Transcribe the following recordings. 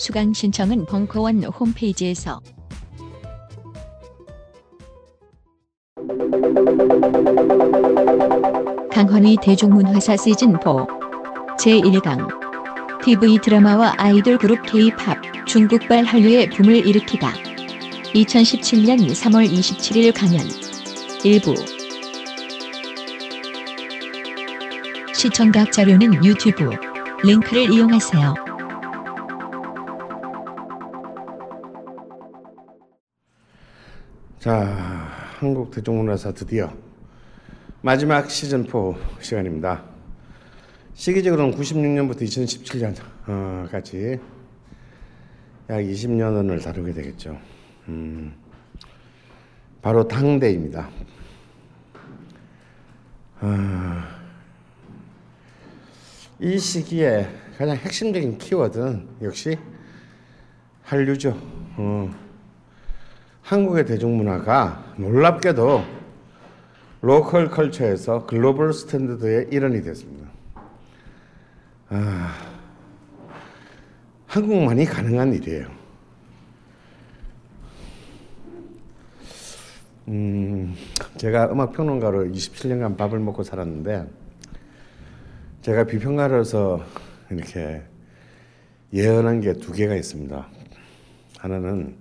수강 신청은 벙커원 홈페이지에서. 강헌의 대중문화사 시즌4 제1강. TV 드라마와 아이돌 그룹 K-팝 중국발 한류의 붐을 일으키다. 2017년 3월 27일 강연. 일부. 시청각 자료는 유튜브. 링크를 이용하세요. 자, 한국 대중문화사 드디어 마지막 시즌 4 시간입니다. 시기적으로는 96년부터 2017년까지 약 20년을 다루게 되겠죠. 음, 바로 당대입니다. 아, 이 시기에 가장 핵심적인 키워드는 역시 한류죠. 어. 한국의 대중문화가 놀랍게도 local culture에서 global standard의 일원이 됐습니다. 아, 한국만이 가능한 일이에요. 음, 제가 음악 평론가로 27년간 밥을 먹고 살았는데 제가 비평가로서 이렇게 예언한 게 두 개가 있습니다. 하나는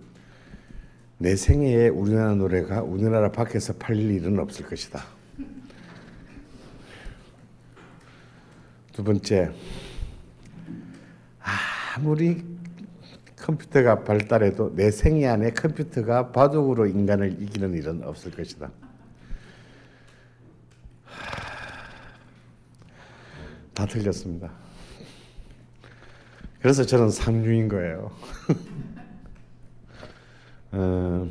내 생애에 우리나라 노래가 우리나라 밖에서 팔릴 일은 없을 것이다. 두 번째, 아무리 컴퓨터가 발달해도 내 생애 안에 컴퓨터가 바둑으로 인간을 이기는 일은 없을 것이다. 다 틀렸습니다. 그래서 저는 삼류인 거예요. 어,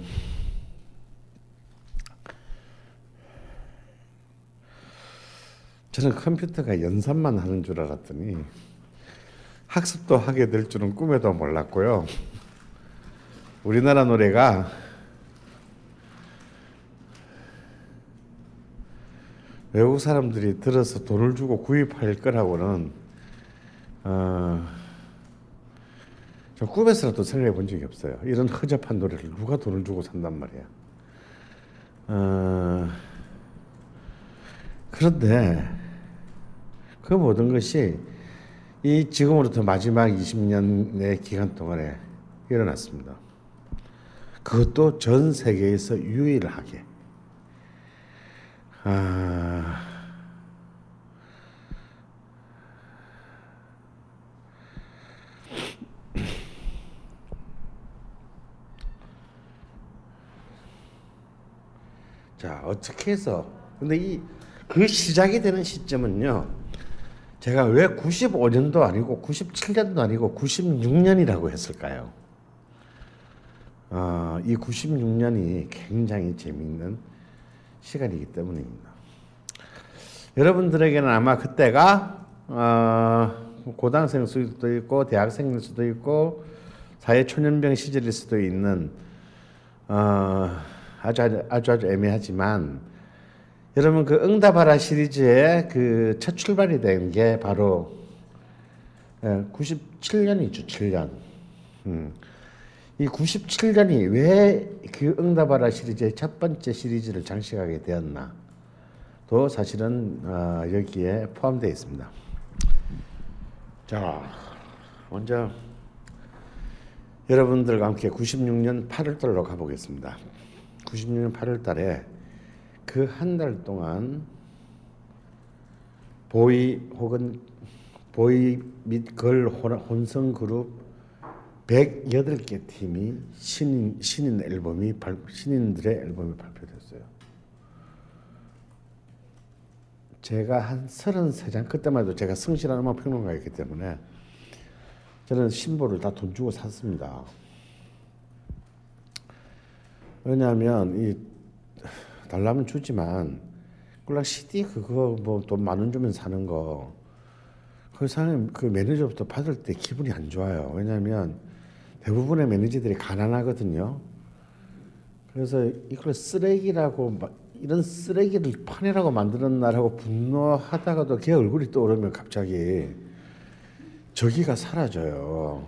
저는 컴퓨터가 연산만 하는 줄 알았더니 학습도 하게 될 줄은 꿈에도 몰랐고요. 우리나라 노래가 외국 사람들이 들어서 돈을 주고 구입할 거라고는 어, 저 꿈에서라도 생각해 본 적이 없어요. 이런 허접한 노래를 누가 돈을 주고 산단 말이야. 어, 그런데 그 모든 것이 이 지금으로부터 마지막 20년의 기간 동안에 일어났습니다. 그것도 전 세계에서 유일하게. 아, 자, 어떻게 해서 근데 이 그 시작이 되는 시점은요. 제가 왜 95년도 아니고 97년도 아니고 96년이라고 했을까요? 어, 이 96년이 굉장히 재미있는 시간이기 때문입니다. 여러분들에게는 아마 그때가 어, 고등학생 수도 있고 대학생일 수도 있고 사회 초년병 시절일 수도 있는 어, 아주, 아주 아주 애매하지만 여러분 그 응답하라 시리즈의 그 첫 출발이 된 게 바로 97년이죠, 7년. 음. 이 97년이 왜 그 응답하라 시리즈의 첫 번째 시리즈를 장식하게 되었나? 도 사실은 어, 여기에 포함되어 있습니다. 자, 먼저 여러분들과 함께 96년 8월달로 가보겠습니다. 96년 8월 달에 그 한 달 동안 보이 혹은 보이 및 걸 혼성 그룹 108개 팀이 신인 신인 앨범이 발, 신인들의 앨범이 발표됐어요. 제가 한 33장 그때만 해도 제가 성실한 음악 평론가였기 때문에 저는 신보를 다 돈 주고 샀습니다. 왜냐하면 이 달라면 주지만 꿀락 CD 그거 뭐 돈 만 원 주면 사는 거. 그 사람 그 매니저부터 받을 때 기분이 안 좋아요. 왜냐하면 대부분의 매니저들이 가난하거든요. 그래서 이걸 쓰레기라고 막 이런 쓰레기를 파내라고 만들었나라고 분노하다가도 걔 얼굴이 떠오르면 갑자기 저기가 사라져요.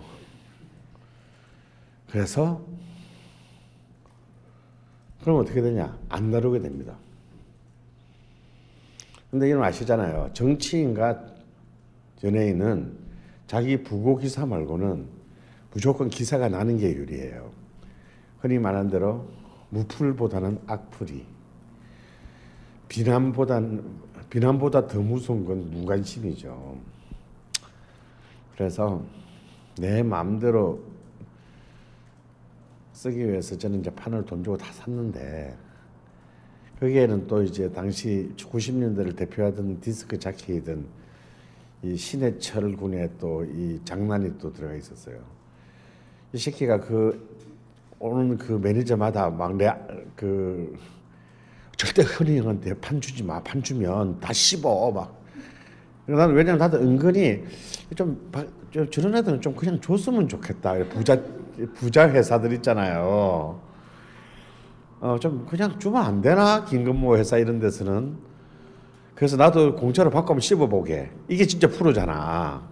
그래서 그럼 어떻게 되냐? 안 다루게 됩니다. 근데 이건 아시잖아요. 정치인과 연예인은 자기 부고 기사 말고는 무조건 기사가 나는 게 유리해요. 흔히 말한 대로 무풀보다는 악플이 비난보다는 비난보다 더 무서운 건 무관심이죠. 그래서 내 마음대로 쓰기 위해서 저는 이제 판을 돈 주고 다 샀는데 거기에는 또 이제 당시 90년대를 대표하던 디스크 자키이던 이 신해철 군의 또 이 장난이 또 들어가 있었어요. 이 새끼가 그 오는 그 매니저마다 막 내 그 절대 흔히 형한테 판 주지 마. 판 주면 다 씹어 막. 나는 왜냐면 나도 은근히 좀, 바, 저, 저런 애들은 좀 그냥 줬으면 좋겠다. 부자 부자 회사들 있잖아요. 어, 좀 그냥 주면 안 되나? 김건모 회사 이런 데서는. 그래서 나도 공짜로 한번 씹어보게. 이게 진짜 프로잖아.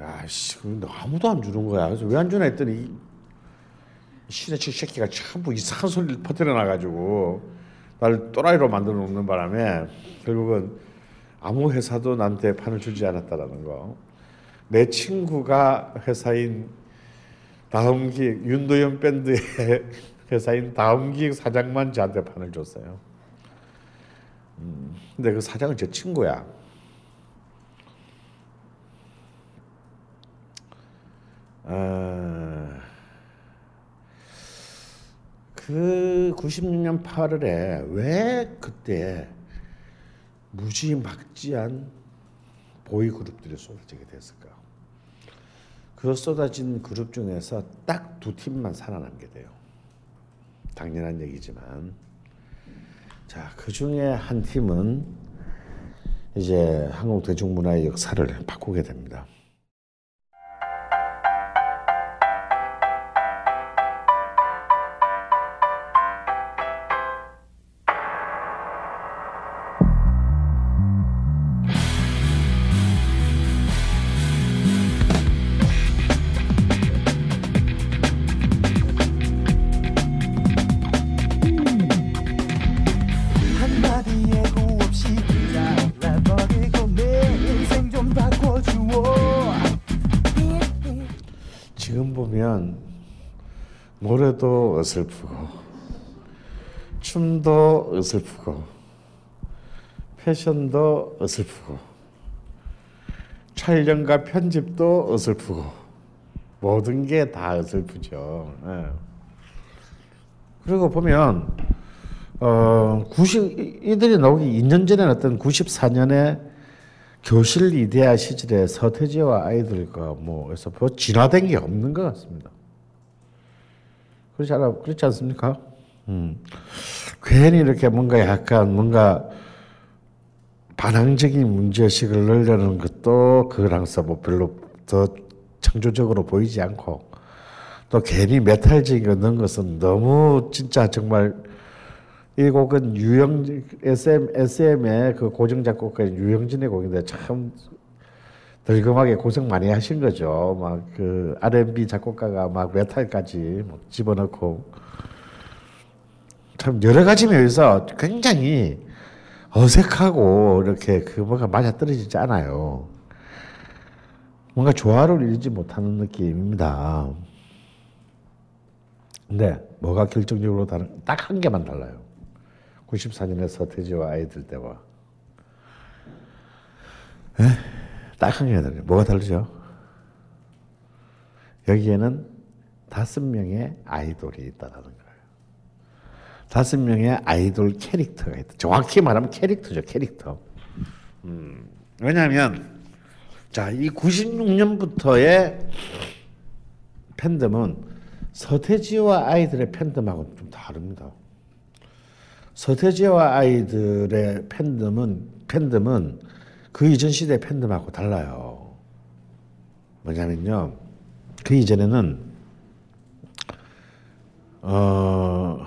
야, 씨, 근데 아무도 안 주는 거야. 그래서 왜 안 주나 했더니 신해철 새끼가 전부 이상한 소리를 퍼뜨려 놔가지고 날 또라이로 만들어 놓는 바람에 결국은 아무 회사도 나한테 판을 주지 않았다라는 거. 내 친구가 회사인 다음 기획 윤도현 밴드의 회사인 다음 기획 사장만 저한테 판을 줬어요. 음, 근데 그 사장은 제 친구야. 아, 그 96년 8월에 왜 그때 무지막지한 보이 그룹들이 쏟아지게 됐을까? 그 쏟아진 그룹 중에서 딱 두 팀만 살아남게 돼요. 당연한 얘기지만 자, 그 중에 한 팀은 이제 한국 대중문화의 역사를 바꾸게 됩니다. 노래도 어설프고 춤도 어설프고 패션도 어설프고 촬영과 편집도 어설프고 모든 게 다 어설프죠. 예. 그리고 보면 어 90, 이들이 나오기 2년 전에 어떤 94년에 교실 이데아 시절에 서태지와 아이들과 뭐에서 뭐 진화된 게 없는 것 같습니다. 그렇지 않아 그렇지 않습니까? 음. 괜히 이렇게 뭔가 약간 뭔가 반항적인 문제의식을 넣으려는 것도 그랑서 뭐 별로 더 창조적으로 보이지 않고 또 괜히 메탈적인 거 넣은 것은 너무 진짜 정말 이 곡은 유영 SM SM의 그 고정 작곡가인 유영진의 곡인데 참 덜금하게 고생 많이 하신 거죠. 막 그 R&B 작곡가가 막 메탈까지 막 집어넣고 참 여러 가지 면에서 굉장히 어색하고 이렇게 그 뭐가 맞아 떨어지지 않아요. 뭔가 조화를 이루지 못하는 느낌입니다. 근데 뭐가 결정적으로 다른? 딱 한 개만 달라요. 94년에 서태지와 아이들 때와 딱한 개가 달라요. 뭐가 다르죠? 여기에는 다섯 명의 아이돌이 있다라는 거예요. 다섯 명의 아이돌 캐릭터가 있다. 정확히 말하면 캐릭터죠, 캐릭터. 음, 왜냐하면 자, 이 96년부터의 팬덤은 서태지와 아이들의 팬덤하고는 좀 다릅니다. 서태지와 아이들의 팬덤은 팬덤은 그 이전 시대 팬덤하고 달라요. 뭐냐면요, 그 이전에는 어.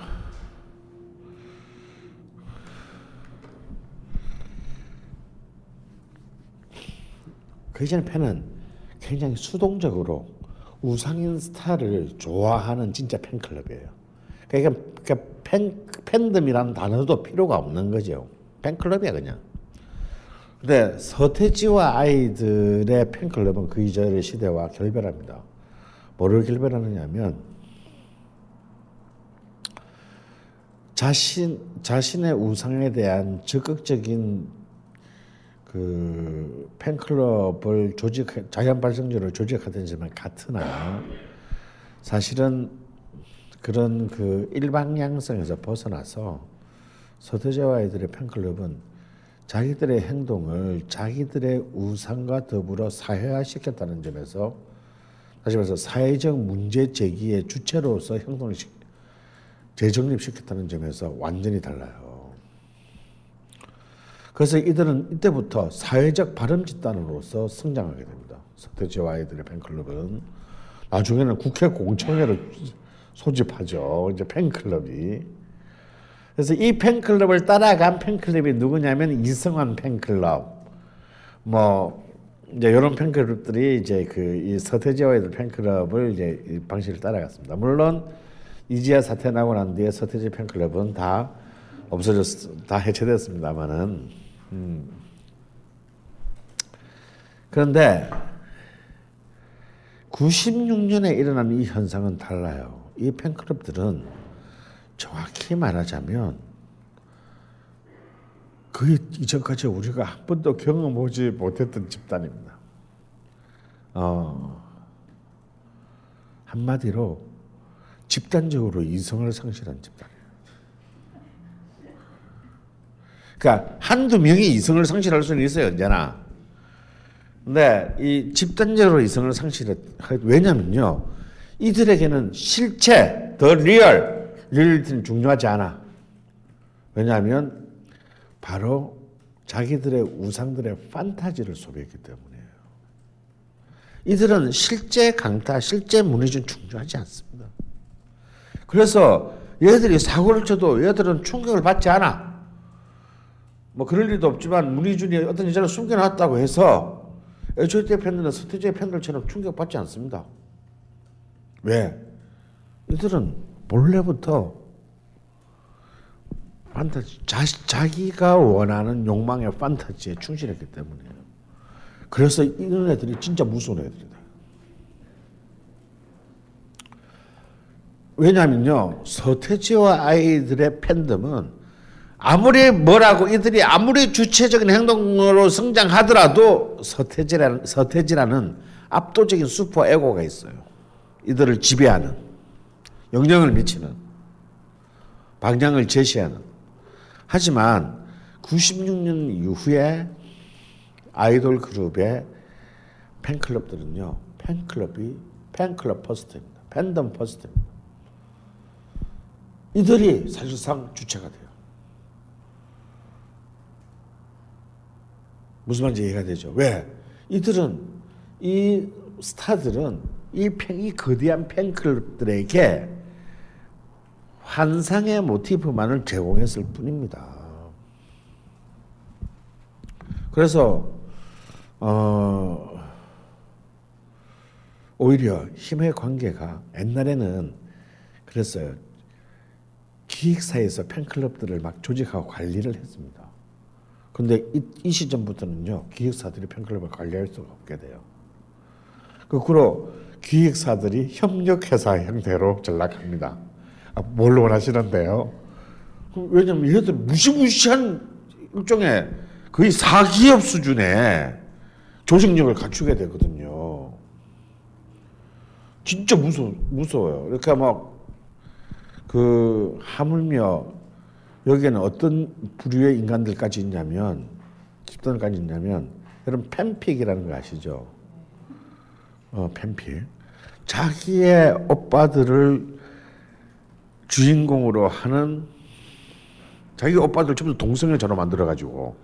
그 이전에 팬은 굉장히 수동적으로 우상인 스타를 좋아하는 진짜 팬클럽이에요. 그러니까, 그러니까 팬, 팬덤이라는 단어도 필요가 없는 거죠. 팬클럽이야 그냥. 근데 서태지와 아이들의 팬클럽은 그 이전의 시대와 결별합니다. 뭐를 결별하느냐면 자신 자신의 우상에 대한 적극적인 그 팬클럽을 조직 자연 발전적으로 조직하던 점은 같으나 사실은 그런 그 일방향성에서 벗어나서 서태지와 아이들의 팬클럽은 자기들의 행동을 자기들의 우상과 더불어 사회화시켰다는 점에서 다시 말해서 사회적 문제 제기의 주체로서 행동을 시, 재정립시켰다는 점에서 완전히 달라요. 그래서 이들은 이때부터 사회적 바른 집단으로서 성장하게 됩니다. 서태지와 아이들의 팬클럽은 나중에는 국회 공청회를 소집하죠. 이제 팬클럽이. 그래서 이 팬클럽을 따라간 팬클럽이 누구냐면 이승환 팬클럽. 뭐 이제 이런 팬클럽들이 이제 그 이 서태지와 아이들 팬클럽을 이제 이 방식을 따라갔습니다. 물론 이지아 사태 나고 난 뒤에 서태지 팬클럽은 다 없어졌, 다 해체됐습니다만은 음. 그런데 96년에 일어난 이 현상은 달라요. 이 팬클럽들은 정확히 말하자면 그 이전까지 우리가 한 번도 경험하지 못했던 집단입니다. 어, 한마디로 집단적으로 이성을 상실한 집단이에요. 그러니까 한두 명이 이성을 상실할 수는 있어요, 언제나. 근데 이 집단적으로 이성을 상실해 왜냐면요. 이들에게는 실체, the real, 리얼리티는 중요하지 않아. 왜냐하면 바로 자기들의 우상들의 판타지를 소비했기 때문이에요. 이들은 실제 강타, 실제 문희준 중요하지 않습니다. 그래서 얘들이 사고를 쳐도 얘들은 충격을 받지 않아. 뭐 그럴 리도 없지만 문희준이 어떤 여자를 숨겨놨다고 해서 H.O.T 팬들은 서태지의 팬들처럼 충격받지 않습니다. 왜? 이들은 본래부터 판타지, 자, 자기가 원하는 욕망의 판타지에 충실했기 때문이에요. 그래서 이런 애들이 진짜 무서운 애들이다. 왜냐면요, 서태지와 아이들의 팬덤은 아무리 뭐라고 이들이 아무리 주체적인 행동으로 성장하더라도 서태지라는, 서태지라는 압도적인 슈퍼 에고가 있어요. 이들을 지배하는, 영향을 미치는, 방향을 제시하는. 하지만 96년 이후에 아이돌 그룹의 팬클럽들은요, 팬클럽이 팬클럽 first입니다. 팬덤 first입니다. 이들이 사실상 주체가 돼요. 무슨 말인지 이해가 되죠. 왜? 이들은 이 스타들은 이, 팬, 이 거대한 팬클럽들에게 환상의 모티프만을 제공했을 뿐입니다. 그래서 어, 오히려 힘의 관계가 옛날에는 그랬어요. 기획사에서 팬클럽들을 막 조직하고 관리를 했습니다. 근데 이, 이 시점부터는요 기획사들이 팬클럽을 관리할 수가 없게 돼요. 거꾸로 기획사들이 협력회사 형태로 전락합니다. 아, 뭘 원하시는데요? 그 왜냐면 얘들 무시무시한 일종의 거의 사기업 수준의 조직력을 갖추게 되거든요. 진짜 무서 무서워요. 이렇게 막그 하물며 여기에는 어떤 부류의 인간들까지 있냐면 집단까지 있냐면 여러분 팬픽이라는 거 아시죠? 어 팬픽. 자기의 오빠들을 주인공으로 하는 자기 오빠들 전부 다 동성애자로 만들어 가지고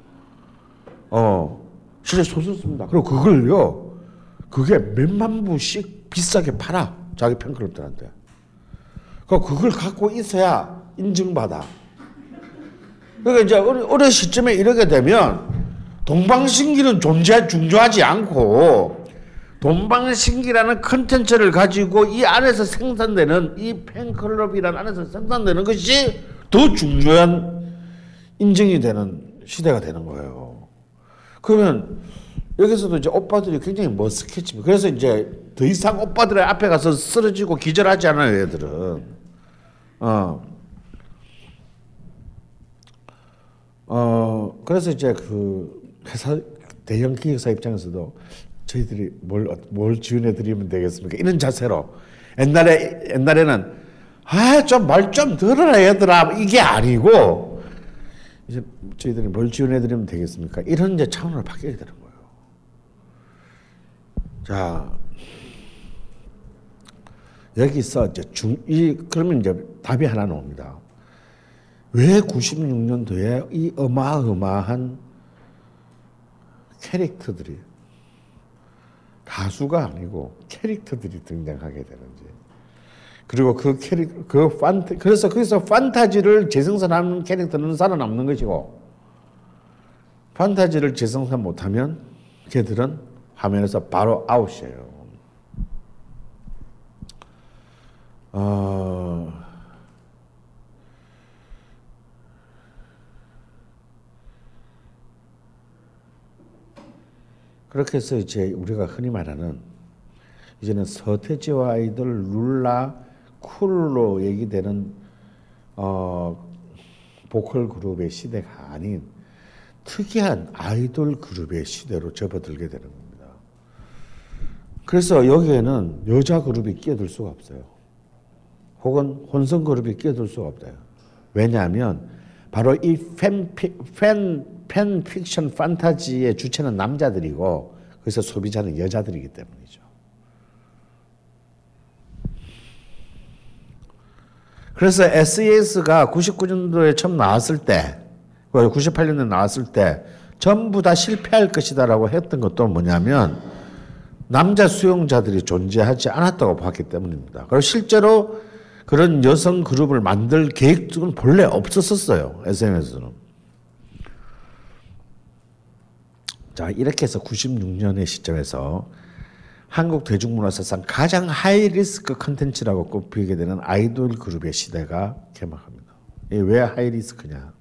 어 실제 소설 씁니다. 그리고 그걸요 그게 몇만 부씩 비싸게 팔아 자기 팬클럽들한테. 그 그걸 갖고 있어야 인증받아. 그러니까 이제 어느, 시점에 이르게 되면 동방신기는 존재 중조하지 않고 동방신기라는 컨텐츠를 가지고 이 안에서 생산되는 이 팬클럽이라는 안에서 생산되는 것이 더 중요한 인증이 되는 시대가 되는 거예요. 그러면 여기서도 이제 오빠들이 굉장히 머쓱해집니다. 그래서 이제 더 이상 오빠들의 앞에 가서 쓰러지고 기절하지 않아요, 얘들은. 어. 어, 그래서 이제 그 회사, 대형 기획사 입장에서도 저희들이 뭘, 어- 뭘 지원해 드리면 되겠습니까? 이런 자세로. 옛날에, 옛날에는, 아, 좀 말 좀 들어라, 얘들아. 이게 아니고, 이제 저희들이 뭘 지원해 드리면 되겠습니까? 이런 이제 차원을 바뀌게 되는 거예요. 자, 여기서 이제 중, 이, 그러면 이제 답이 하나 나옵니다. 왜 96년도에 이 어마어마한 캐릭터들이 가수가 아니고 캐릭터들이 등장하게 되는지 그리고 그 캐릭 그 판타 그래서 거기서 판타지를 재생산하는 캐릭터는 살아남는 것이고 판타지를 재생산 못하면 걔들은 화면에서 바로 아웃이에요. 어, 그렇게 해서 이제 우리가 흔히 말하는 이제는 서태지와 아이들 룰라 쿨로 얘기되는 어 보컬 그룹의 시대가 아닌 특이한 아이돌 그룹의 시대로 접어들게 되는 겁니다. 그래서 여기에는 여자 그룹이 끼어들 수가 없어요. 혹은 혼성 그룹이 끼어들 수가 없어요. 왜냐하면 바로 이 팬, 팬, 팬 픽션 판타지의 주체는 남자들이고 그래서 소비자는 여자들이기 때문이죠. 그래서 SES가 99년도에 처음 나왔을 때, 98년도에 나왔을 때 전부 다 실패할 것이다라고 했던 것도 뭐냐면 남자 수용자들이 존재하지 않았다고 봤기 때문입니다. 그리고 실제로 그런 여성 그룹을 만들 계획은 본래 없었었어요. SMS는. 자, 이렇게 해서 96년의 시점에서 한국 대중문화사상 가장 하이리스크 컨텐츠라고 꼽히게 되는 아이돌 그룹의 시대가 개막합니다. 이게 왜 하이리스크냐?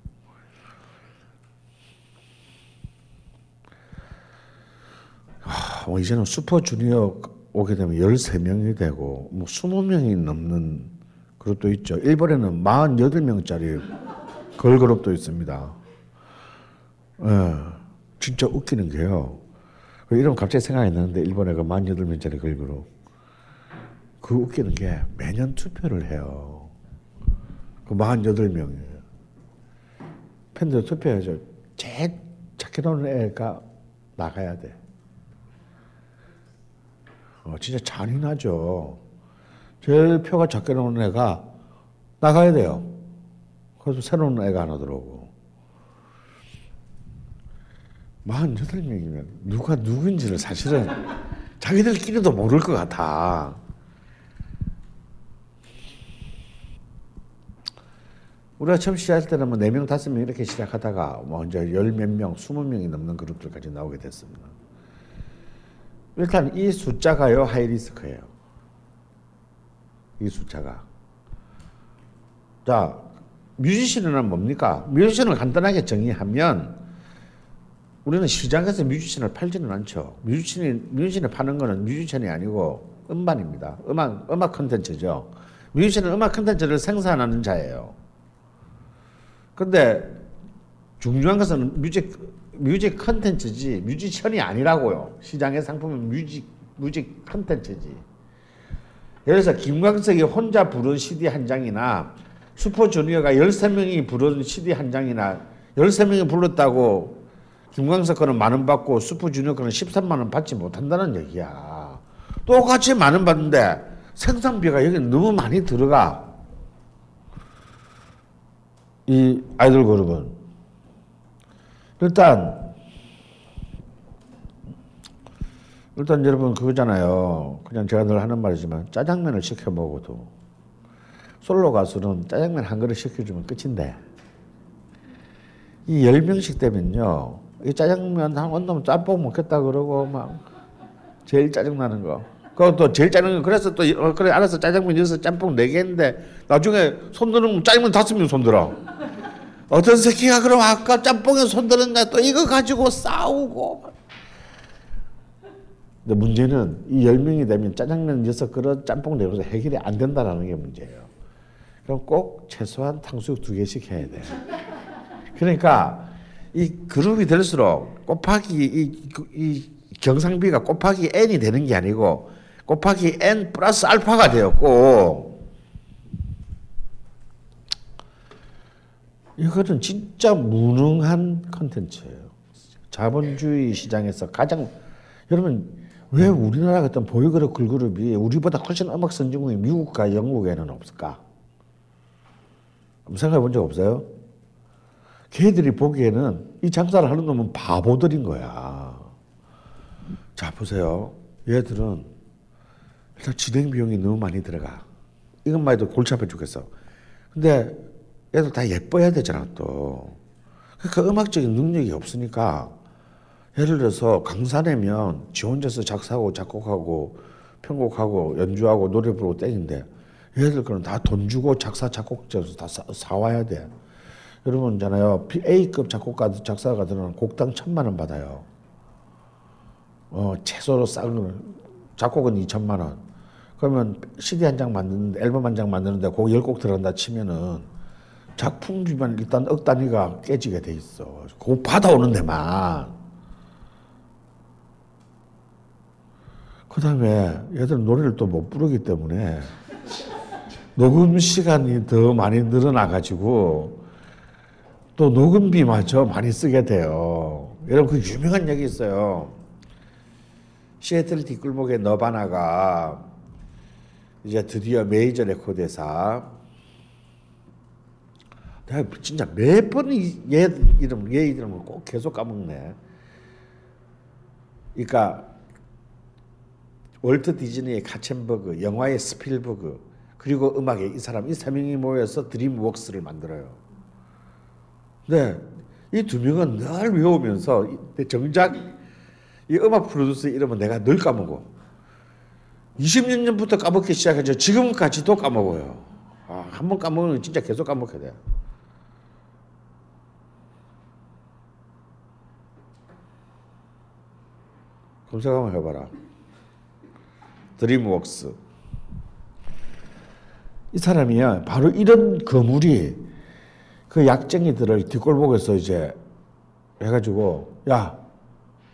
아, 뭐 이제는 슈퍼주니어 오게 되면 13명이 되고 뭐 20명이 넘는 그룹도 있죠. 일본에는 48명짜리 걸그룹도 있습니다. 예, 진짜 웃기는 게요. 그 이름 갑자기 생각이 나는데 일본에 그 48명짜리 걸그룹. 그 웃기는 게 매년 투표를 해요. 그 48명이에요. 팬들 투표해야죠. 제일 착해 놓은 애가 나가야 돼. 어, 진짜 잔인하죠. 제일 표가 적게 나오는 애가 나가야 돼요. 그래서 새로운 애가 하나 들어오고. 48명이면 누가 누군지를 사실은 자기들끼리도 모를 것 같아. 우리가 처음 시작할 때는 뭐 4명, 5명 이렇게 시작하다가 뭐 이제 열 몇 명, 20명이 넘는 그룹들까지 나오게 됐습니다. 일단 이 숫자가요, high risk예요. 이 숫자가. 자, 뮤지션은 뭡니까? 뮤지션을 간단하게 정의하면 우리는 시장에서 뮤지션을 팔지는 않죠. 뮤지션이 뮤지션을 파는 거는 뮤지션이 아니고 음반입니다. 음악 음악 컨텐츠죠. 뮤지션은 음악 컨텐츠를 생산하는 자예요. 근데 중요한 것은 music music 컨텐츠지 뮤지션이 아니라고요. 시장의 상품은 music music 컨텐츠지. 예를 들어서 김광석이 혼자 부른 CD 한 장이나 슈퍼주니어가 13명이 부른 CD 한 장이나 13명이 불렀다고 김광석 거는 만원 받고 슈퍼주니어 거는 13만 원 받지 못한다는 얘기야. 똑같이 만원 받는데 생산비가 여기 너무 많이 들어가. 이 아이돌 그룹은 일단 일단 여러분 그거잖아요. 그냥 제가 늘 하는 말이지만 짜장면을 시켜 먹어도 솔로 가수는 짜장면 한 그릇 시켜주면 끝인데 이 열 명씩 되면요 이 짜장면 한 원놈 짬뽕 먹겠다 그러고 막 제일 짜증 나는 거. 그것도 제일 짜증 거 그래서 또 어, 그래 알아서 짜장면 여기서 짬뽕 네 개인데 나중에 손 드는 짜장면 다섯 명 손 들어. 어떤 새끼가 그럼 아까 짬뽕에 손 들었냐 또 이거 가지고 싸우고. 근데 문제는 이 열 명이 되면 짜장면 여섯 그릇 짬뽕 네 그릇 해결이 안 된다라는 게 문제예요. 그럼 꼭 최소한 탕수육 두 개씩 해야 돼. 그러니까 이 그룹이 될수록 곱하기 이, 이 경상비가 곱하기 n이 되는 게 아니고 곱하기 n 플러스 알파가 되었고 이거는 진짜 무능한 컨텐츠예요. 자본주의 시장에서 가장 여러분 왜 우리나라 같은 보이그룹 걸그룹이 우리보다 훨씬 음악 선진국이 미국과 영국에는 없을까? 생각해 본 적 없어요? 걔들이 보기에는 이 장사를 하는 놈은 바보들인 거야. 자, 보세요. 얘들은 일단 진행 비용이 너무 많이 들어가. 이것만 해도 골치 아파 죽겠어. 근데 얘들 다 예뻐야 되잖아, 또. 그러니까 음악적인 능력이 없으니까 예를 들어서 강사내면 지 혼자서 작사하고 작곡하고 편곡하고 연주하고 노래 부르고 땡인데 얘들 그는 다 돈 주고 작사 작곡자에서 다 사, 사와야 돼. 여러분 있잖아요. A급 작곡가 작사가 들은 곡당 천만 원 받아요. 어, 최소로 싼 거는 작곡은 2천만 원. 그러면 CD 한 장 만드는데 앨범 한 장 만드는데 곡 10곡 들어간다 치면은 작품비만 일단 억 단위가 깨지게 돼 있어. 그거 받아오는 데만. 그 다음에 얘들은 노래를 또 못 부르기 때문에 녹음 시간이 더 많이 늘어나가지고 또 녹음비마저 많이 쓰게 돼요. 여러분 그 유명한 얘기 있어요. 시애틀 뒷골목의 너바나가 이제 드디어 메이저 레코드 회사 내가 진짜 매번 얘 이름 얘 이름을 꼭 계속 까먹네. 그러니까 월트 디즈니의 카첸버그, 영화의 스필버그, 그리고 음악의 이 사람 이 세 명이 모여서 드림웍스를 만들어요. 네, 이 두 명은 늘 외우면서 이- 정작 이 음악 프로듀서 이름은 내가 늘 까먹어. 20년 전부터 까먹기 시작해서 지금까지도 까먹어요. 아, 한 번 까먹으면 진짜 계속 까먹게 돼. 검색 한번 해봐라. 드림웍스. 이 사람이야 바로 이런 거물이 그 약쟁이들을 뒷골목에서 이제 해가지고 야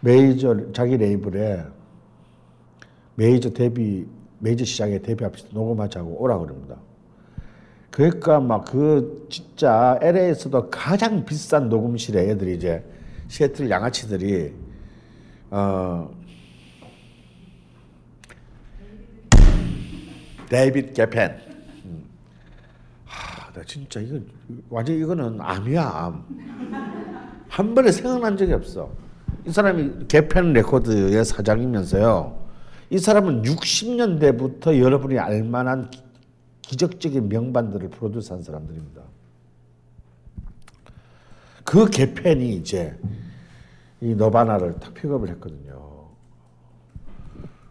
메이저 자기 레이블에 메이저 데뷔 메이저 시장에 데뷔합시다 녹음하자고 오라 그럽니다. 그러니까 막 그 진짜 LA에서도 가장 비싼 녹음실에 애들이 이제 시애틀 양아치들이 어 데이빗 게펜. 나 진짜 이거 완전 이거는 암이야 암. 한 번에 생각난 적이 없어. 이 사람이 게펜 레코드의 사장이면서요. 이 사람은 60년대부터 여러분이 알만한 기- 기적적인 명반들을 produce한 사람들입니다. 그 게펜이 이제 이 너바나를 딱 픽업을 했거든요.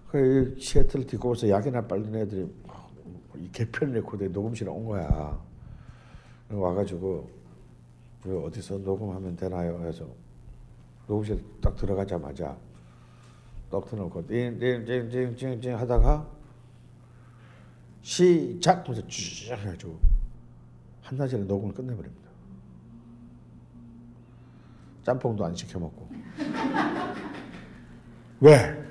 그 시애틀 뒷골에서 약이나 빨린 애들이 막이 개편 레코드에 녹음실에 온 거야. 와가지고 저 어디서 녹음하면 되나요? 해서 녹음실 딱 들어가자마자 떡 트놓고 띵띵띵띵띵띵 하다가 시작 하면서 쭉 해가지고 한달 전에 녹음을 끝내버립니다. 짬뽕도 안 시켜 먹고. 왜?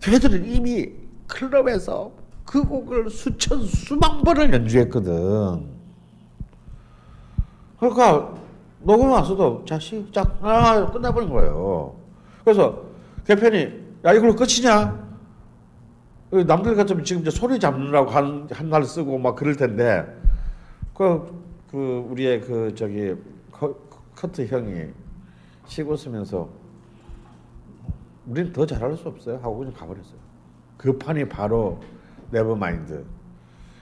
걔들은 이미 클럽에서 그 곡을 수천 수만 번을 연주했거든. 그러니까 녹음 왔어도 자 시작 아 끝나버린 거예요. 그래서 개편이 야 이걸로 끝이냐? 남들 같으면 지금 이제 소리 잡느라고 한 한 날 쓰고 막 그럴 텐데 그, 그 우리의 그 저기 커, 커트 형이 쉬고 쓰면서 우리는 더 잘할 수 없어요 하고 그냥 가버렸어요. 그 판이 바로 Nevermind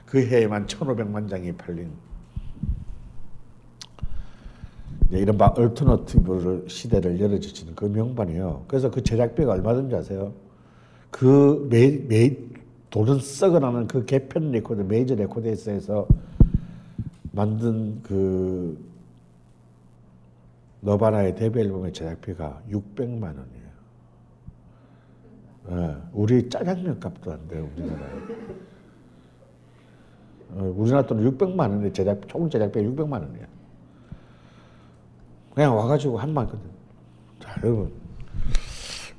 그 해에만 1,500만 장이 팔린 이른바 alternative 시대를 열어젖히는 그 명반이에요. 그래서 그 제작비가 얼마든지 아세요? 그 매, 매, 돈은 썩어나는 그 게펜 레코드, 메이저 레코드에서 만든 그 너바나의 데뷔 앨범의 제작비가 600만 원이에요. 예, 우리 짜장면 값도 안 돼요. 어, 우리나라 돈은 600만 원에 제작, 총 제작비가 600만 원이에요. 그냥 와가지고 한번 거든. 자, 여러분.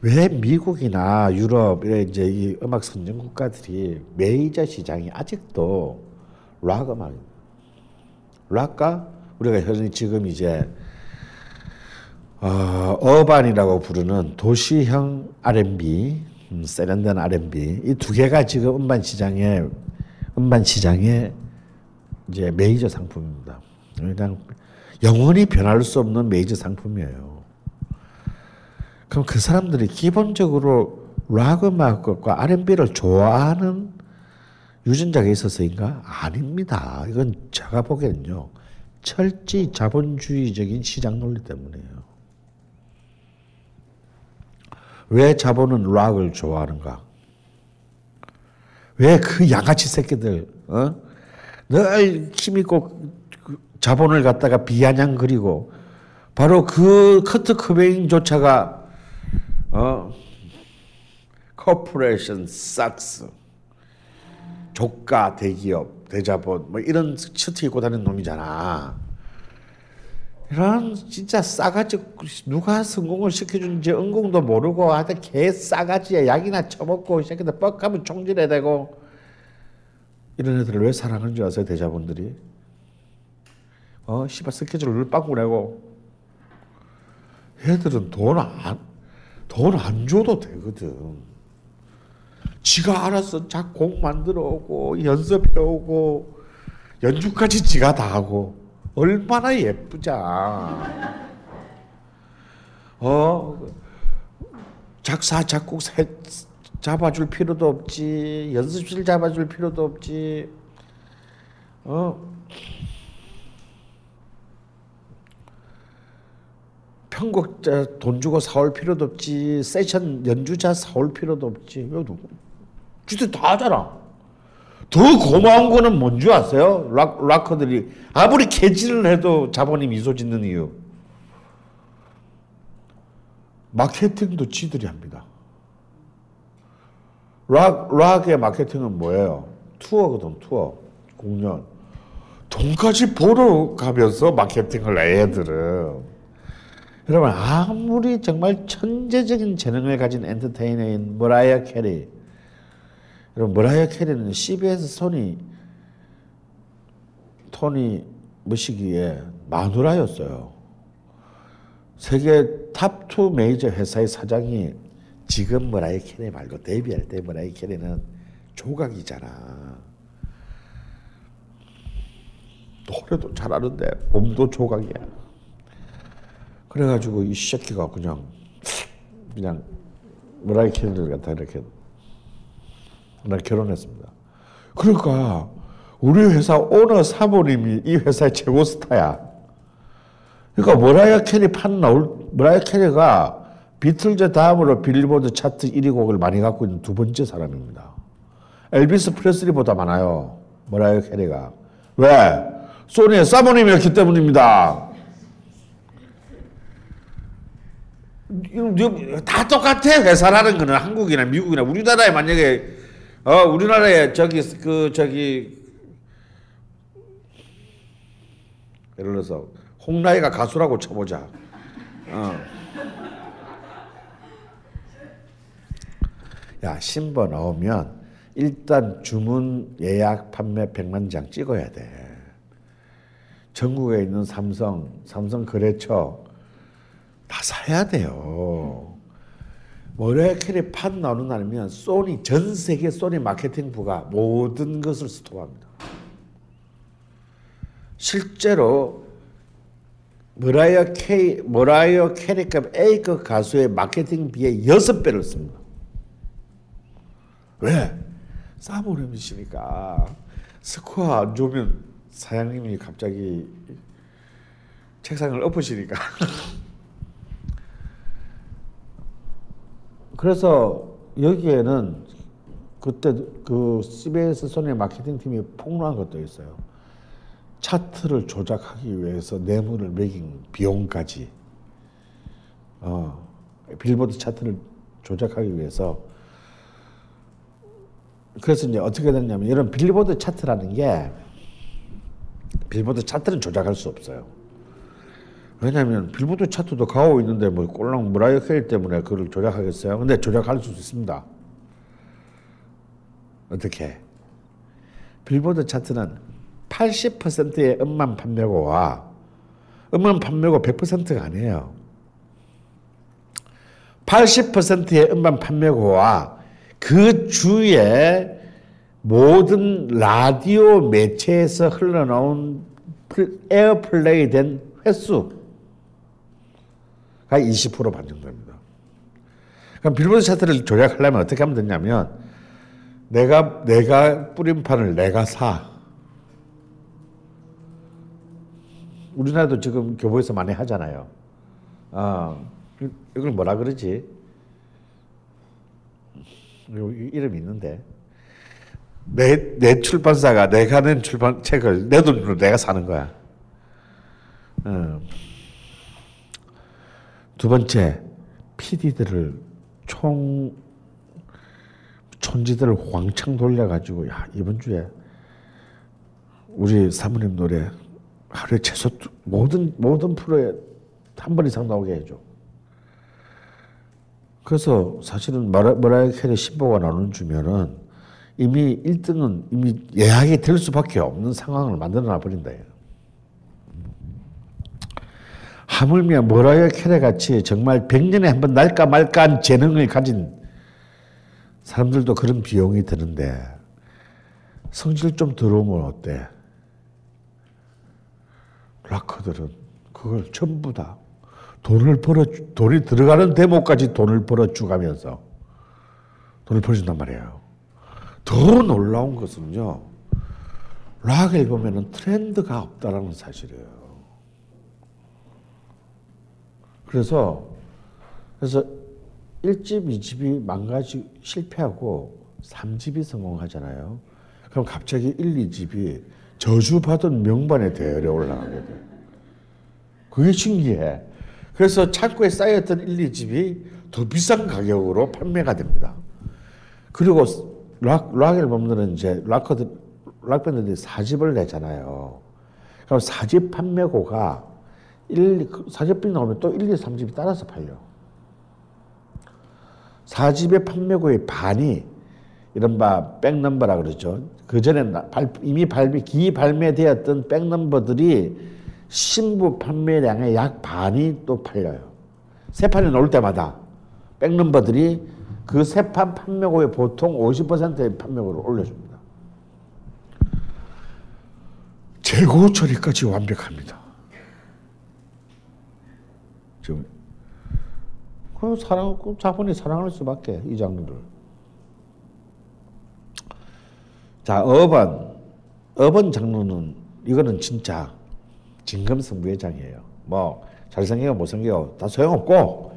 왜 미국이나 유럽의 이제 이 음악 선진 국가들이 메이저 시장이 아직도 락 음악입니다. 락과 우리가 현재 지금 이제 어, 어반이라고 부르는 도시형 R&B, 음, 세련된 R&B 이 두 개가 지금 음반 시장에 음반 시장의 이제 메이저 상품입니다. 그냥 영원히 변할 수 없는 메이저 상품이에요. 그럼 그 사람들이 기본적으로 락 음악과 R&B를 좋아하는 유전자가 있어서인가? 아닙니다. 이건 제가 보기에는요. 철저히 자본주의적인 시장 논리 때문이에요. 왜 자본은 락을 좋아하는가? 왜 그 양아치 새끼들, 어? 늘 힘있고 그 자본을 갖다가 비아냥거리고 바로 그 커트 코베인조차가 어 corporation sucks 좆까 대기업 대자본 뭐 이런 셔츠 입고 다니는 놈이잖아. 이런 진짜 싸가지 누가 성공을 시켜준지 은공도 모르고 하여튼 개 싸가지야 약이나 처먹고 이 새끼들 뻑하면 총질해야 되고 이런 애들을 왜 사랑하는 줄 아세요 대자본들이 어 씨발 스케줄을 늘 빵꾸 내고 얘들은 돈안 돈 안 줘도 되거든. 지가 알아서 작곡 만들어 오고 연습해 오고 연주까지 지가 다 하고 얼마나 예쁘자. 어? 작사 작곡 세, 잡아줄 필요도 없지. 연습실 잡아줄 필요도 없지. 어? 편곡자 돈 주고 사올 필요도 없지. 세션 연주자 사올 필요도 없지. 이거 누구? 주들 다 하잖아 더 고마운 거는 뭔줄 아세요? 락, 락커들이. 아무리 개질을 해도 자본이 미소 짓는 이유. 마케팅도 지들이 합니다. 락, 락의 마케팅은 뭐예요? 투어거든 투어. 공연. 돈까지 벌어 가면서 마케팅을 해 애들은. 여러분 아무리 정말 천재적인 재능을 가진 엔터테이너인 머라이어 캐리 여러분 머라이어 캐리는 CBS 소니 토니 머시기에 마누라였어요. 세계 탑2 메이저 회사의 사장이 지금 머라이어 캐리 말고 데뷔할 때 머라이어 캐리는 조각이잖아. 노래도 잘하는데 몸도 조각이야. 그래가지고 이 새끼가 그냥 그냥 머라이 캐리를 갖다 이렇게 나 결혼했습니다. 그러니까 우리 회사 오너 사모님이 이 회사의 최고 스타야. 그러니까 머라이어 캐리 판 나올 머라이어 캐리가 비틀즈 다음으로 빌보드 차트 1위 곡을 많이 갖고 있는 두 번째 사람입니다. 엘비스 프레슬리보다 많아요. 머라이어 캐리가. 왜? 소니의 사모님이었기 때문입니다. 다 똑같아 회사라는 거는 한국이나 미국이나 우리나라에 만약에 어 우리나라에 저기 그 저기 예를 들어서 홍라이가 가수라고 쳐보자. 어. 야 신보 나오면 일단 주문 예약 판매 100만 장 찍어야 돼. 전국에 있는 삼성, 삼성 거래처 다 사야 돼요. 머라이어 판 나오는 날이면 소니 전 세계 소니 마케팅부가 모든 것을 스톱합니다. 실제로 머라이어 캐 머라이어 캐리급 A급 가수의 마케팅비의 여섯 배를 씁니다. 왜? 싸모님이시니까 스코어 안 좋으면 사장님이 갑자기 책상을 엎으시니까. 그래서 여기에는 그때 그 CBS 소니 마케팅 팀이 폭로한 것도 있어요. 차트를 조작하기 위해서 뇌물을 매긴 비용까지 어, 빌보드 차트를 조작하기 위해서 그래서 이제 어떻게 됐냐면 이런 빌보드 차트라는 게 빌보드 차트는 조작할 수 없어요. 왜냐하면 빌보드 차트도 가고 있는데 뭐 꼴랑 머라이어 캐리 때문에 그걸 조작하겠어요? 근데 조작할 수 있습니다. 어떻게? 빌보드 차트는 80%의 음반 판매고와 음반 판매고 100%가 아니에요. 80%의 음반 판매고와 그 주에 모든 라디오 매체에서 흘러나온 에어플레이 된 횟수가 20% 반영됩니다. 그럼 빌보드 차트를 조작하려면 어떻게 하면 되냐면 내가 내가 뿌림판을 내가 사. 우리나라도 지금 교보에서 많이 하잖아요. 어, 이걸 뭐라 그러지? 이름이 있는데 내, 내 출판사가 내가 낸 출판 책을 내 돈으로 내가 사는 거야. 어. 두 번째, PD들을 총 촌지들을 왕창 돌려가지고 야 이번 주에 우리 사모님 노래 하루에 최소 두- 모든 모든 프로에 한 번 이상 나오게 해줘. 그래서 사실은 머라, 머라이어 캐리 신보가 나오는 주면은 이미 1등은 이미 예약이 될 수밖에 없는 상황을 만들어 놔 버린다. 하물며 머라이어 캐리 같이 정말 100년에 한 번 날까 말까 한 재능을 가진 사람들도 그런 비용이 드는데 성질 좀 더러우면 어때? 락커들은 그걸 전부 다 돈을 벌어 돈이 들어가는 대목까지 돈을 벌어 주가면서 돈을 벌어준단 말이에요. 더 놀라운 것은요. 락 앨범에는 트렌드가 없다라는 사실이에요. 그래서 그래서 1집, 2집이 망가지 실패하고 3집이 성공하잖아요. 그럼 갑자기 1, 2집이 저주받은 명반의 대열에 올라가게 돼. 그게 신기해. 그래서 창고에 쌓였던 1, 2집이 더 비싼 가격으로 판매가 됩니다. 그리고 락, 락 앨범들은 이제 락커들, 락밴드들이 4집을 내잖아요. 그럼 4집 판매고가 1, 4집이 나오면 또 1, 2, 3집이 따라서 팔려. 4집의 판매고의 반이 이른바 백넘버라 그러죠. 그 전에 이미 발매, 기 발매되었던 백넘버들이 신부 판매량의 약 반이 또 팔려요. 새 판이 나올 때마다 백넘버들이 그새판 판매고의 보통 50%의 판매고를 올려줍니다. 재고 처리까지 완벽합니다. 지금 그 사랑, 그 자본이 사랑할 수밖에 이 장르를. 자, 어반, 어반 장르는 이거는 진짜 진검승부의장이에요. 뭐 잘생겨 못생겨 다 소용없고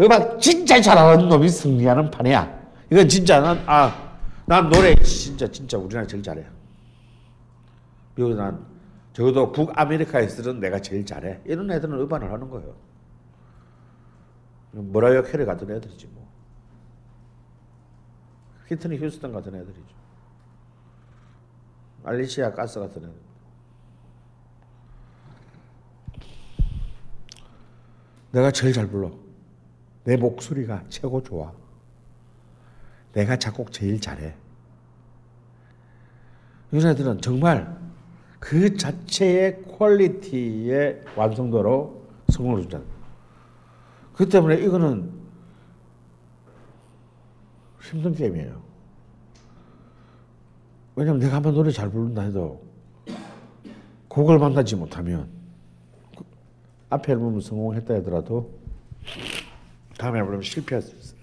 음악 진짜 잘하는 놈이 승리하는 판이야. 이건 진짜 난 아, 난 노래 진짜 진짜 우리나라 제일 잘해. 그리고 난 적어도 북아메리카에서는 내가 제일 잘해. 이런 애들은 음반을 하는 거예요. 머라이어 캐리 같은 애들이지 뭐. 휘트니 휴스턴 같은 애들이죠. 알리시아 키스 같은 애들. 내가 제일 잘 불러. 내 목소리가 최고 좋아. 내가 작곡 제일 잘해. 이런 애들은 정말 그 자체의 quality의 완성도로 성공을 주잖아. 그 때문에 이거는 힘든 게임이에요. 왜냐면 내가 한번 노래 잘 부른다 해도 곡을 만나지 못하면 그 앞에 앨범을 성공했다 하더라도 다음 앨범 실패할 수 있어요.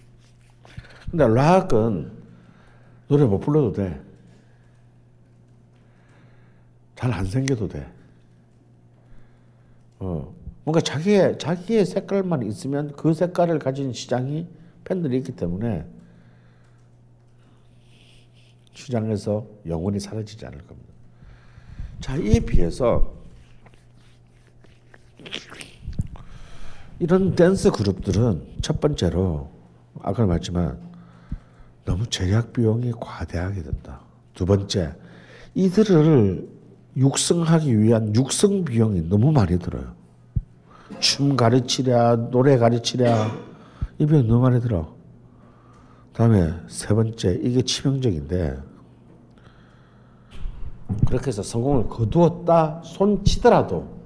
근데 락은 노래 못 불러도 돼. 잘 안 생겨도 돼. 어, 뭔가 자기의 자기의 색깔만 있으면 그 색깔을 가진 시장이 팬들이 있기 때문에 시장에서 영원히 사라지지 않을 겁니다. 자, 이에 비해서 이런 댄스 그룹들은 첫 번째로 아까 말했지만 너무 제작 비용이 과대하게 된다. 두 번째, 이들을 육성하기 위한 육성 비용이 너무 많이 들어요. 춤 가르치랴, 노래 가르치랴, 이 비용 너무 많이 들어. 다음에 세 번째, 이게 치명적인데, 그렇게 해서 성공을 거두었다 손치더라도,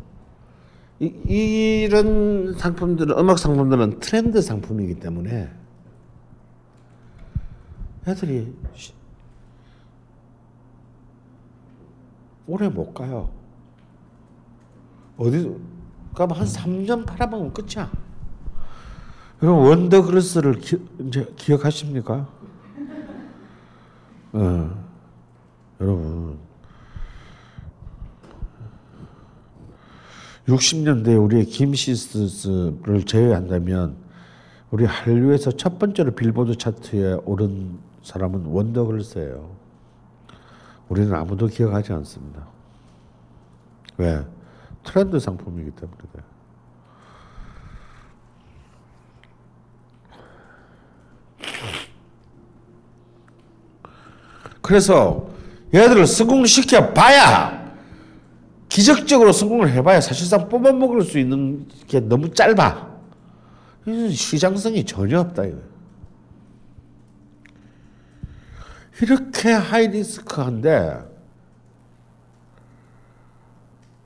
이, 이런 상품들은, 음악 상품들은 트렌드 상품이기 때문에, 애들이 시- 오래 못 가요. 어디 가면 한 3년 팔아먹으면 끝이야. 여러분 원더그르스를 기, 이제 기억하십니까? 어, 여러분 60년대 우리의 김시스를 제외한다면 우리 한류에서 첫 번째로 빌보드 차트에 오른 사람은 원더걸스예요. 우리는 아무도 기억하지 않습니다. 왜? 트렌드 상품이기 때문에 그래요. 그래서 얘들을 성공시켜 봐야 기적적으로 성공을 해봐야 사실상 뽑아먹을 수 있는 게 너무 짧아. 시장성이 전혀 없다 이거. 이렇게 하이리스크한데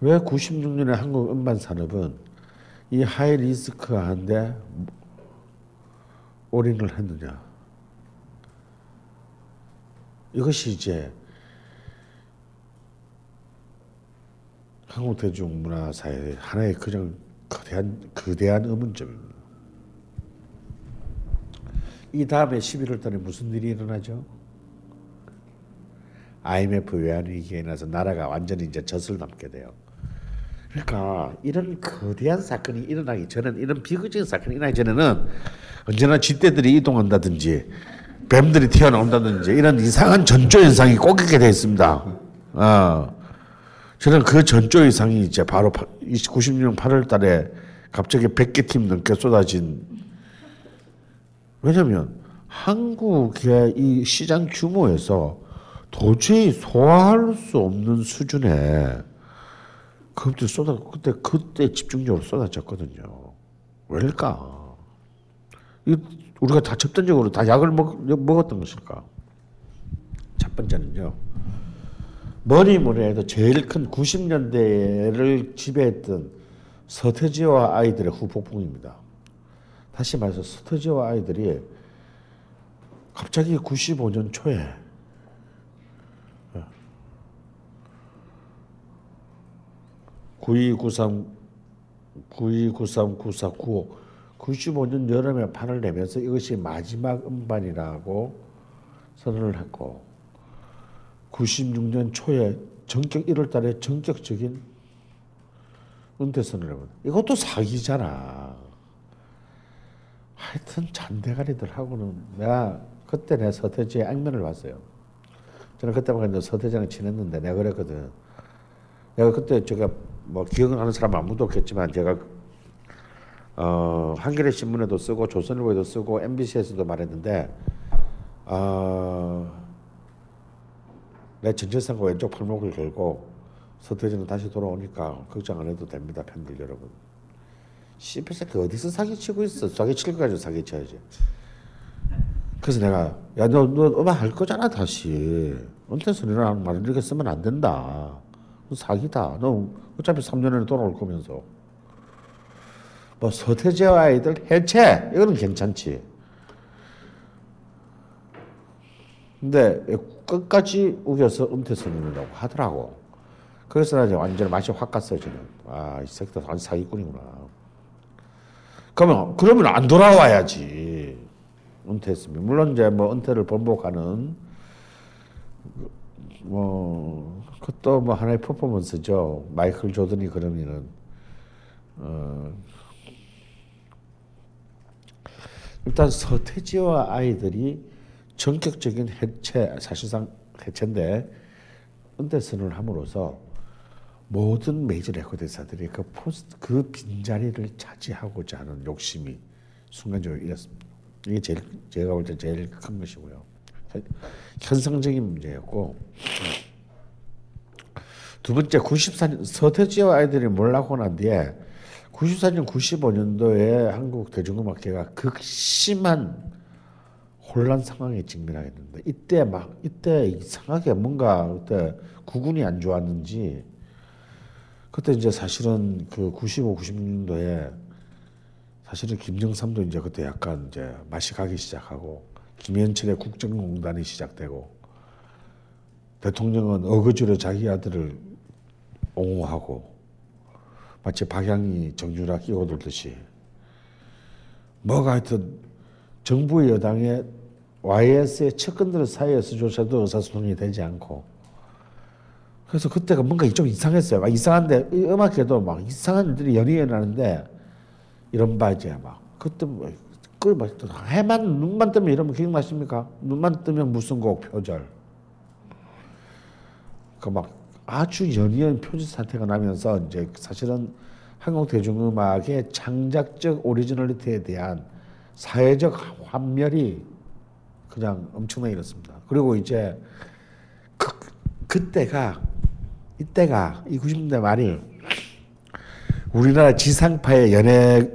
왜 96년에 한국 음반 산업은 이 하이 리스크 한데 올인을 했느냐? 이것이 이제 한국 대중 문화사의 하나의 그냥 거대한 거대한 의문점입니다. 이 다음에 11월 달에 무슨 일이 일어나죠? IMF 외환위기에 나서 나라가 완전히 이제 젖을 남게 돼요. 그러니까 이런 거대한 사건이 일어나기 전에는 이런 비극적인 사건이 일어나기 전에는 언제나 쥐떼들이 이동한다든지 뱀들이 튀어나온다든지 이런 이상한 전조 현상이 꼭 있게 되어 있습니다. 어. 저는 그 전조 현상이 이제 바로 90년 8월 달에 갑자기 100개 팀 넘게 쏟아진 왜냐면 한국의 이 시장 규모에서 도저히 소화할 수 없는 수준의 그것들 쏟아 그때 그때 집중적으로 쏟아졌거든요. 왜일까? 이 우리가 다 집단적으로 다 약을 먹, 먹었던 것일까? 첫 번째는요. 뭐니 해도 제일 큰 90년대를 지배했던 서태지와 아이들의 후폭풍입니다. 다시 말해서 서태지와 아이들이 갑자기 95년 초에 9293 9293 9495 95년 여름에 판을 내면서 이것이 마지막 음반이라고 선언을 했고 96년 초에 전격 1월 달에 전격적인 은퇴 선언을 해버려. 이것도 사기잖아. 하여튼 잔대가리들하고는 내가 그때 내 서태지의 악면을 봤어요. 저는 그때만 근데 서태지랑 친했는데 내가 그랬거든. 내가 그때 제가 뭐 기억나는 사람 아무도 없겠지만 제가 어, 한겨레 신문에도 쓰고 조선일보에도 쓰고 MBC에서도 말했는데 아, 내 전체상과 왼쪽 팔목을 걸고 서태지는 다시 돌아오니까 걱정 안 해도 됩니다 팬들 여러분. 씨발 새끼 어디서 사기치고 있어? 사기칠 거 가지고 사기쳐야지. 그래서 내가 야너너 음악 할 거잖아 다시 은퇴선이라는 말을 이렇게 쓰면 안 된다. 너 사기다. 너 어차피 3년 안에 돌아올 거면서. 뭐 서태지와 아이들 해체 이거는 괜찮지. 근데 끝까지 우겨서 은퇴선이라고 하더라고. 그래서 나 이제 완전히 맛이 확 갔어요 저는. 아이 새끼들 완전 사기꾼이구나. 그러면 그러면 안 돌아와야지. 은퇴했으면 물론 이제 뭐 은퇴를 번복하는 뭐 그것도 뭐 하나의 퍼포먼스죠. 마이클 조던이 그러면은 어 일단 서태지와 아이들이 전격적인 해체 사실상 해체인데 은퇴 선언을 함으로써 모든 메이저 레코드 회사들이 그 포스트 그 빈자리를 차지하고자 하는 욕심이 순간적으로 일었습니다. 이게 제일 제가 볼 때 제일 큰 것이고요. 현- 현상적인 문제였고. 두 번째 94년 서태지와 아이들이 몰락하고 난 뒤에 94년 95년도에 한국 대중음악계가 극심한 혼란 상황에 직면하게 됐는데 이때 막 이때 이상하게 뭔가 그때 구군이 안 좋았는지 그때 이제 사실은 그 95, 96년도에 사실은 김정삼도 이제 그때 약간 이제 맛이 가기 시작하고 김현철의 국정농단이 시작되고 대통령은 어거지로 자기 아들을 옹호하고 마치 박양이 정유라 끼어들듯이 뭐가 하여튼 정부 여당의 YS의 측근들 사이에서조차도 의사소통이 되지 않고 그래서 그때가 뭔가 좀 이상했어요. 막 이상한데 이 음악계도 막 이상한 일들이 연이어 나는데 이런 바지에 막 그때 뭐, 그막 해만 눈만 뜨면 이러면 기억나십니까? 눈만 뜨면 무슨 곡 표절. 그 막 아주 연이은 표절 사태가 나면서 이제 사실은 한국 대중음악의 창작적 오리지널리티에 대한 사회적 환멸이 그냥 엄청나게 일었습니다. 그리고 이제 그, 그때가 이때가 이 90년대 말이 우리나라 지상파의 연예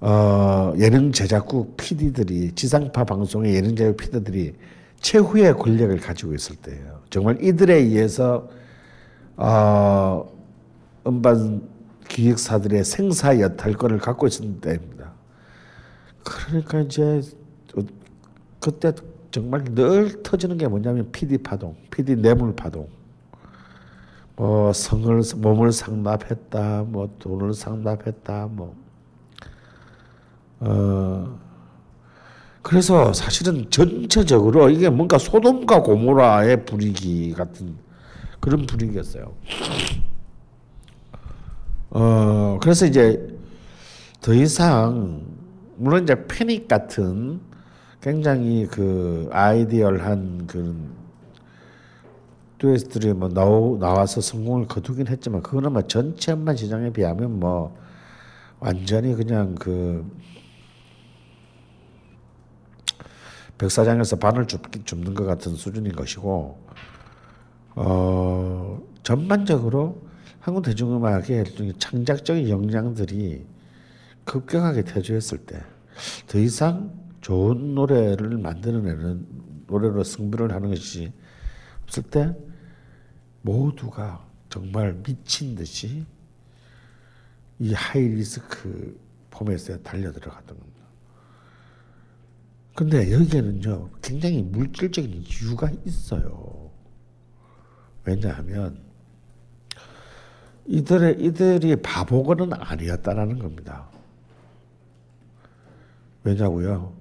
어, 예능 제작국 PD들이 지상파 방송의 예능 제작 PD들이 최후의 권력을 가지고 있을 때예요. 정말 이들에 의해서 어, 음반 기획사들의 생사 여탈권을 갖고 있었던 때입니다. 그러니까 이제 어, 그때 정말 늘 터지는 게 뭐냐면 PD 파동, PD 뇌물 파동. 뭐 성을 몸을 상납했다, 뭐 돈을 상납했다, 뭐 어. 그래서 사실은 전체적으로 이게 뭔가 소돔과 고모라의 분위기 같은 그런 분위기였어요. 어, 그래서 이제 더 이상 물론 이제 패닉 같은 굉장히 그 아이디얼한 그런 듀엣들이 뭐 나오, 나와서 성공을 거두긴 했지만 그거는 뭐 전체 음반 시장에 비하면 뭐 완전히 그냥 그 백사장에서 반을 줍, 줍는 것 같은 수준인 것이고 어, 전반적으로 한국 대중음악의 창작적인 역량들이 급격하게 퇴조했을 때 더 이상 좋은 노래를 만들어내는 노래로 승부를 하는 것이 없을 때 모두가 정말 미친 듯이 이 하이 리스크 포맷에 달려 들어갔던 겁니다. 근데 여기에는요, 굉장히 물질적인 이유가 있어요. 왜냐하면, 이들의, 이들이 바보거는 아니었다라는 겁니다. 왜냐고요?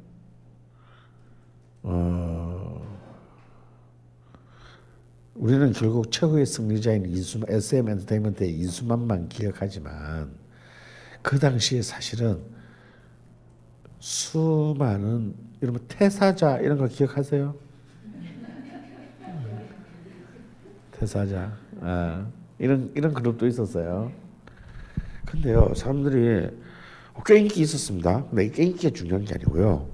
어, 우리는 결국 최고의 승리자인 이수, SM 엔터테인먼트의 이수만만 기억하지만, 그 당시에 사실은 수많은 이런 태사자 이런 거 기억하세요? 태사자 아, 이런 이런 그룹도 있었어요. 근데요 사람들이 꽤 인기 있었습니다. 근데 꽤 인기가 중요한 게 아니고요.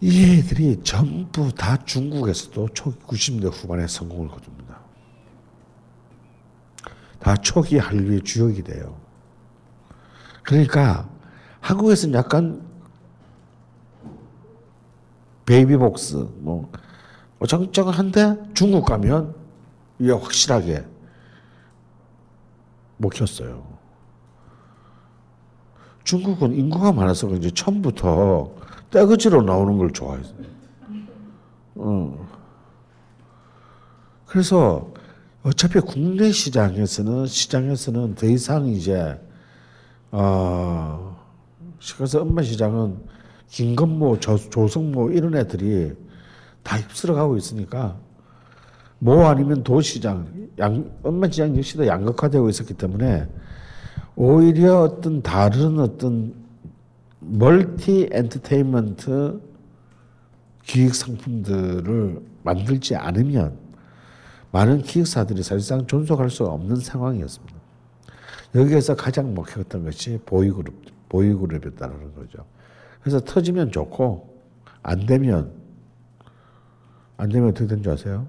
이 애들이 전부 다 중국에서도 초 90년대 후반에 성공을 거둡니다. 다 초기 한류의 주역이 돼요. 그러니까 한국에서는 약간 베이비복스 뭐 어정쩡한데 중국 가면 이게 확실하게 먹혔어요. 중국은 인구가 많아서 그런지 처음부터 떼거지로 나오는 걸 좋아했어요. 어. 그래서 어차피 국내 시장에서는 시장에서는 더 이상 이제 어 그래서 엄마 시장은 김건모, 조, 조성모 이런 애들이 다 휩쓸어 가고 있으니까 뭐 아니면 도시장, 양, 엄마 시장 역시도 양극화되고 있었기 때문에 오히려 어떤 다른 어떤 멀티 엔터테인먼트 기획 상품들을 만들지 않으면 많은 기획사들이 사실상 존속할 수 없는 상황이었습니다. 여기에서 가장 먹혔던 것이 보이그룹, 보이그룹이었다는 거죠. 그래서 터지면 좋고 안 되면 안 되면 어떻게 된줄 아세요?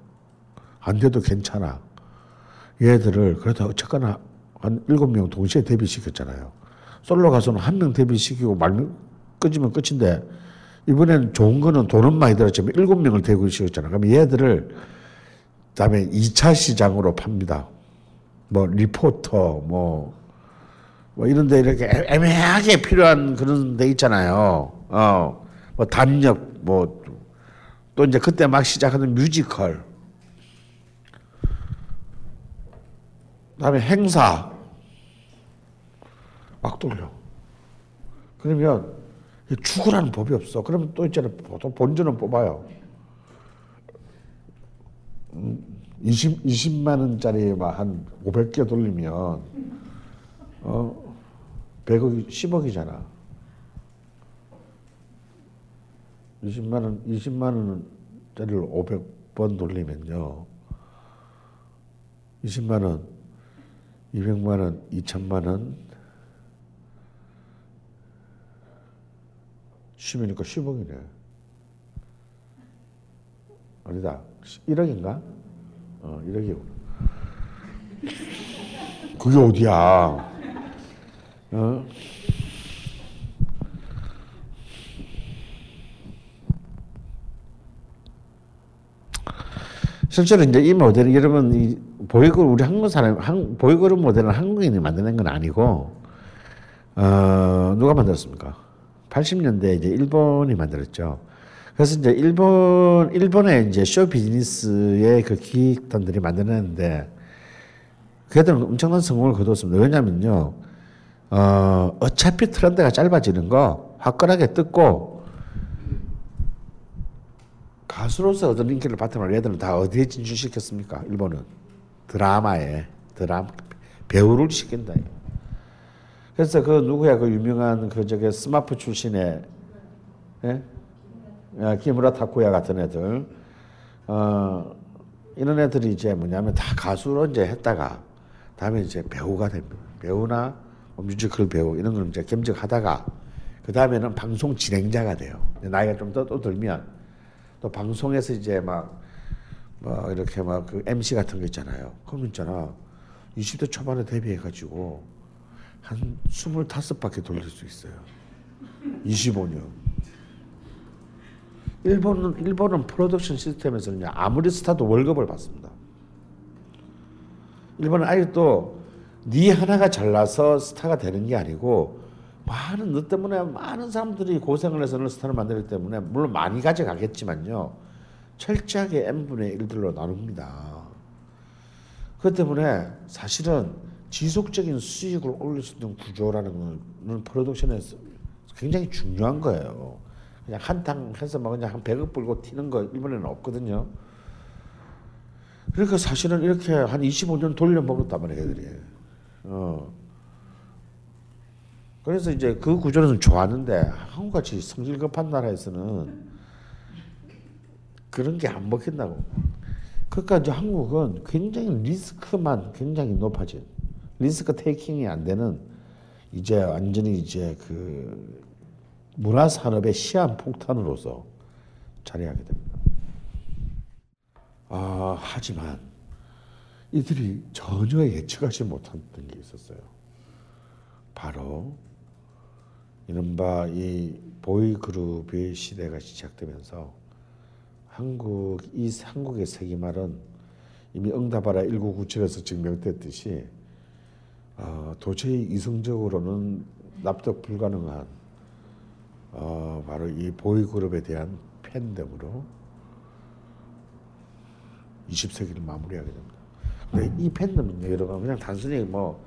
안 돼도 괜찮아. 얘들을 그래도 어쨌거나 한 일곱 명 동시에 데뷔시켰잖아요. 솔로 가수는 한 명 데뷔시키고 말면 꺼지면 끝인데 이번엔 좋은 거는 돈은 많이 들었지만 일곱 명을 데뷔시켰잖아. 그럼 얘들을 그다음에 2차 시장으로 팝니다. 뭐 리포터 뭐, 뭐 이런 데 이렇게 애- 애매하게 필요한 그런 데 있잖아요. 어. 뭐 단역 뭐또 이제 그때 막 시작하는 뮤지컬. 그다음에 행사 막 돌려. 그러면 죽으라는 법이 없어. 그러면 또 있잖아요. 보통 본전은 뽑아요. 20, 20만 원짜리 막 한 500개 돌리면 어 100억 10억이잖아. 20만 원 20만 원짜리를 500번 돌리면요. 20만 원, 200만 원, 2천만 원, 10이니까 10억이네. 아니다. 1억인가? 어, 1억이구나. 그게 어디야? 어? 실제로 이제 이 모델은 여러분 이 보이그룹 우리 한국 사람 한 보이그룹 모델은 한국인이 만드는 건 아니고 어 누가 만들었습니까? 80년대 이제 일본이 만들었죠. 그래서 이제 일본 일본의 이제 쇼 비즈니스의 그 기획단들이 만들었는데 그애들은 엄청난 성공을 거뒀습니다. 왜냐면요, 어 어차피 트렌드가 짧아지는 거 화끈하게 뜯고 가수로서 얻은 인기를 바탕으로 얘들은 다 어디에 진출시켰습니까? 일본은 드라마에 드라마 배우를 시킨다. 그래서 그 누구야 그 유명한 그 저기 스마프 출신의 예? 야, 키무라 타쿠야 같은 애들 어 이런 애들이 이제 뭐냐면 다 가수로 이제 했다가 다음에 이제 배우가 됩니다. 배우나 뭐 뮤지컬 배우 이런 걸 이제 겸직하다가 그 다음에는 방송 진행자가 돼요. 나이가 좀 더 또 들면 또 방송에서 이제 막, 뭐 이렇게 막 그 MC 같은 거 있잖아요. 그럼 있잖아. 20대 초반에 데뷔해가지고 한 25바퀴 돌릴 수 있어요. 25년. 일본은, 일본은 프로덕션 시스템에서는 아무리 스타도 월급을 받습니다. 일본은 아직도 네 하나가 잘나서 스타가 되는 게 아니고 많은 너 때문에 많은 사람들이 고생을 해서 너 스타를 만들기 때문에 물론 많이 가져가겠지만요 철저하게 n분의 1들로 나눕니다. 그 때문에 사실은 지속적인 수익을 올릴 수 있는 구조라는 거는 프로덕션에서 굉장히 중요한 거예요. 그냥 한탕 해서 막 그냥 한 100억 불고 튀는 거 일본에는 없거든요. 그러니까 사실은 이렇게 한 25년 돌려 먹었단 말이에요, 애들이. 어. 그래서 이제 그 구조는 좋았는데 한국같이 성질 급한 나라에서는 그런 게 안 먹힌다고. 그러니까 이제 한국은 굉장히 리스크만 굉장히 높아진 리스크 테이킹이 안 되는 이제 완전히 이제 그 문화 산업의 시한 폭탄으로서 자리하게 됩니다. 아, 하지만 이들이 전혀 예측하지 못했던 게 있었어요. 바로 이른바 이 보이그룹의 시대가 시작되면서 한국 이 한국의 세기말은 이미 응답하라 1997에서 증명됐듯이 어, 도저히 이성적으로는 납득 불가능한 어, 바로 이 보이그룹에 대한 팬덤으로 20세기를 마무리하게 됩니다. 근데 이 팬덤은요, 여러분 그냥 단순히 뭐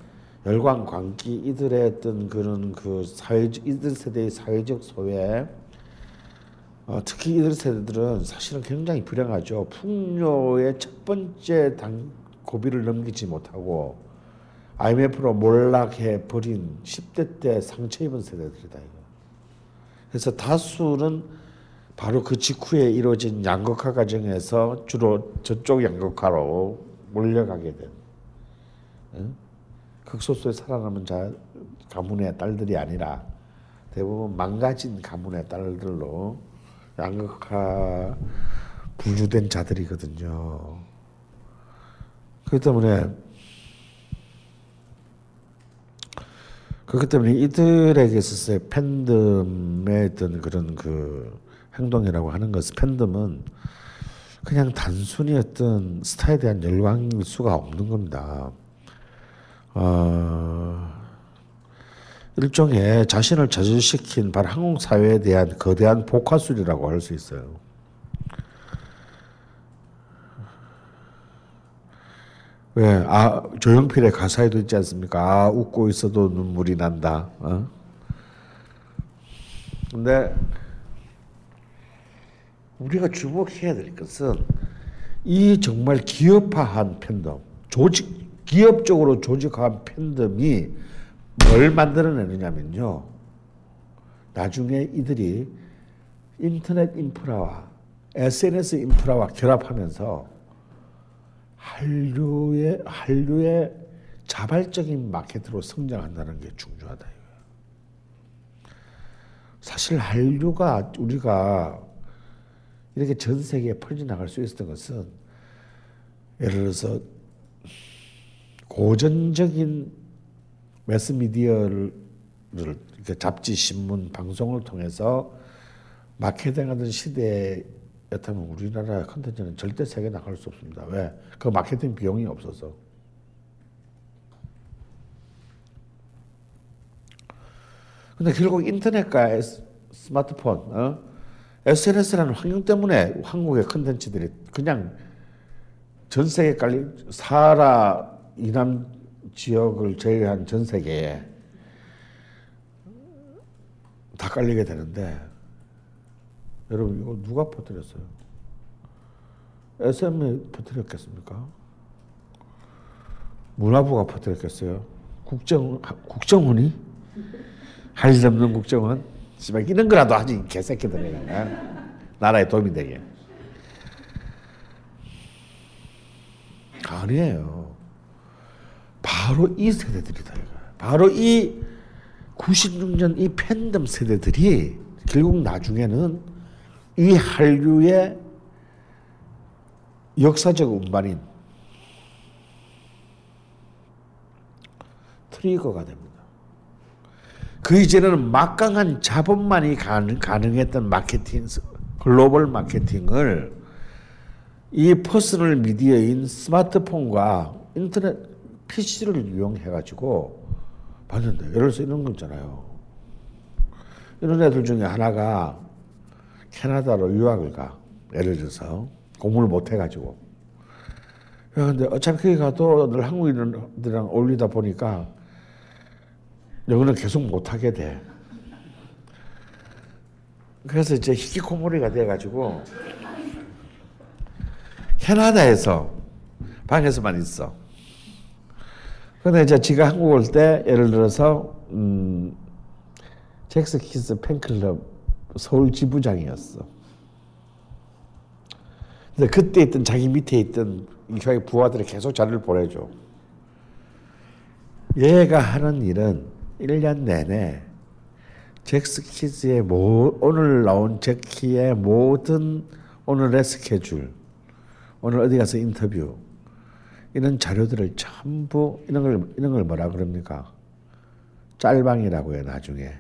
열광, 광기 이들의 어떤 그런 그 사회 이들 세대의 사회적 소외, 어, 특히 이들 세대들은 사실은 굉장히 불행하죠. 풍요의 첫 번째 단 고비를 넘기지 못하고 IMF로 몰락해 버린 10대 때 상처 입은 세대들이다 이거. 그래서 다수는 바로 그 직후에 이루어진 양극화 과정에서 주로 저쪽 양극화로 몰려가게 된 응? 극소수의 살아남은 자 가문의 딸들이 아니라 대부분 망가진 가문의 딸들로 양극화 분류된 자들이거든요. 그렇기 때문에 그렇기 때문에 이들에게 있어서의 팬덤의 어떤 그런 그 행동이라고 하는 것은 팬덤은 그냥 단순히 어떤 스타에 대한 열광일 수가 없는 겁니다. 어, 일종의 자신을 저주시킨 바로 한국 사회에 대한 거대한 복화술이라고 할 수 있어요. 왜? 아, 조용필의 가사에도 있지 않습니까? 아, 웃고 있어도 눈물이 난다. 어? 근데 우리가 주목해야 될 것은 이 정말 기업화한 팬덤, 조직, 기업적으로 조직화한 팬덤이 뭘 만들어내느냐면요. 나중에 이들이 인터넷 인프라와 SNS 인프라와 결합하면서 한류의 한류의 자발적인 마케트로 성장한다는 게 중요하다. 사실 한류가 우리가 이렇게 전 세계에 퍼져 나갈 수 있었던 것은 예를 들어서 고전적인 매스미디어를 이렇게 잡지, 신문, 방송을 통해서 마케팅하던 시대였다면 우리나라 컨텐츠는 절대 세계 나갈 수 없습니다. 왜? 그 마케팅 비용이 없어서. 근데 결국 인터넷과 스마트폰, 어? SNS라는 환경 때문에 한국의 컨텐츠들이 그냥 전 세계 깔리 사하라 이남 지역을 제외한 전 세계에 다 깔리게 되는데 여러분 이거 누가 퍼뜨렸어요? SM이 퍼뜨렸겠습니까? 문화부가 퍼뜨렸겠어요? 국정 국정원이 할일 없는 국정원 씨발 이런 거라도 하지 이 개새끼들이 어? 나라에 도움이 되게 아니에요. 바로 이 세대들이다. 바로 이 96년 이 팬덤 세대들이 결국 나중에는 이 한류의 역사적 운반인 trigger가 됩니다. 그 이전에는 막강한 자본만이 가능, 가능했던 마케팅, 글로벌 마케팅을 이 personal media인 스마트폰과 인터넷 PC를 이용해 가지고 봤는데 예를 들어서 이런 거 있잖아요. 이런 애들 중에 하나가 캐나다로 유학을 가. 예를 들어서 공부를 못 해가지고. 야, 근데 어차피 거기 가도 늘 한국인들이랑 어울리다 보니까 영어는 계속 못하게 돼. 그래서 이제 히키코모리가 돼가지고 캐나다에서 방에서만 있어. 근데 이제 지가 한국 올 때 예를 들어서 음, 잭스키스 팬클럽 서울 지부장이었어. 근데 그때 있던 자기 밑에 있던 이 자기 부하들이 계속 자료를 보내줘. 얘가 하는 일은 1년 내내 잭스키즈의 모, 오늘 나온 잭키의 모든 오늘의 스케줄, 오늘 어디 가서 인터뷰 이런 자료들을 전부 이런 걸 이런 걸 뭐라 그럽니까? 짤방이라고 해요 나중에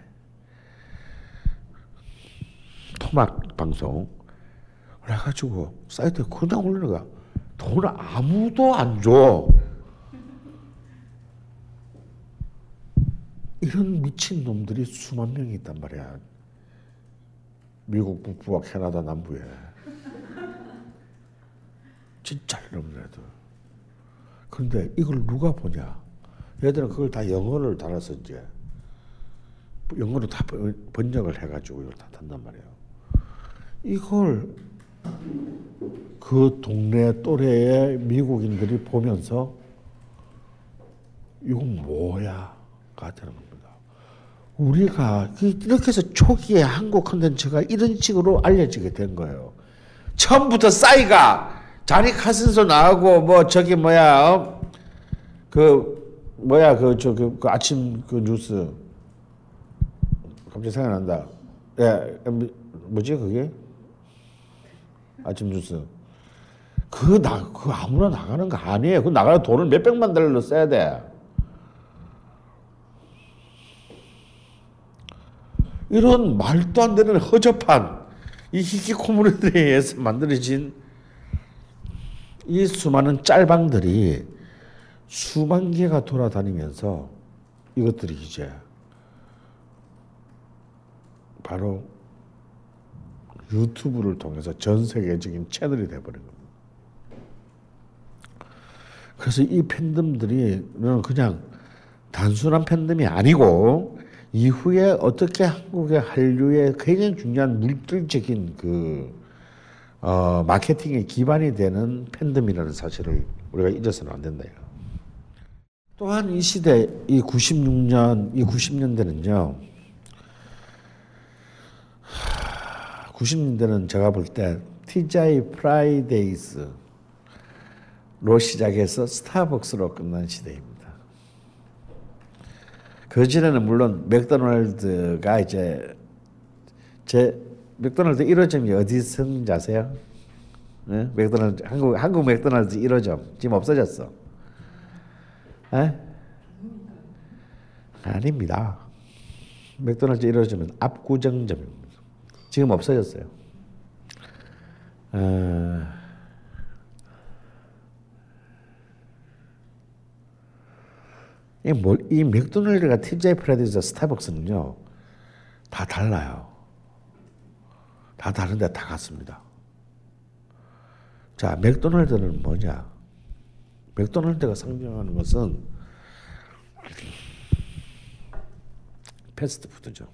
토막 방송 그래가지고 사이트에 그냥 올려가 돈을 아무도 안 줘. 이런 미친 놈들이 수만 명이 있단 말이야. 미국 북부와 캐나다 남부에. 진짜 이놈들도. 그런데 이걸 누가 보냐? 얘들은 그걸 다 영어를 달아서 이제 영어로 다 번- 번역을 해가지고 이걸 다 단단 말이에요. 이걸 그 동네 또래의 미국인들이 보면서 이건 뭐야가 되는. 우리가 이- 이렇게 해서 초기에 한국 콘텐츠가 이런 식으로 알려지게 된 거예요. 처음부터 싸이가 자니 카슨소 나오고 뭐 저기 뭐야 어? 그 뭐야 그저그 아침 그 뉴스 갑자기 생각난다. 예, 뭐- 뭐지 그게? 아침 뉴스. 그나그 아무나 나가는 거 아니에요. 그 나가는 돈을 몇 백만 달러 써야 돼. 이런 말도 안 되는 허접한 이 히키코모리들에 의해서 만들어진 이 수많은 짤방들이 수만 개가 돌아다니면서 이것들이 이제 바로 유튜브를 통해서 전 세계적인 채널이 돼버린 겁니다. 그래서 이 팬덤들이 그냥 단순한 팬덤이 아니고 이후에 어떻게 한국의 한류의 굉장히 중요한 물질적인 그 어, 마케팅의 기반이 되는 팬덤이라는 사실을 우리가 잊어서는 안 된다. 또한 이 시대, 이 96년, 이 90년대는요. 90년대는 제가 볼 때 TGI 프라이데이스로 시작해서 스타벅스로 끝난 시대입니다. 그 전에는 물론 맥도날드가 이제 제 맥도날드 1호점이 어디 있는지 아세요? 네? 맥도날드 한국 한국 맥도날드 1호점 지금 없어졌어. 에? 아닙니다. 맥도날드 1호점은 압구정점입니다. 지금 없어졌어요. 어, 이, 뭐, 이 맥도날드가 TGI 프라이데이스 스타벅스는요 다 달라요. 다 다른데 다 같습니다. 자 맥도날드는 뭐냐? 맥도날드가 상징하는 것은 패스트푸드죠.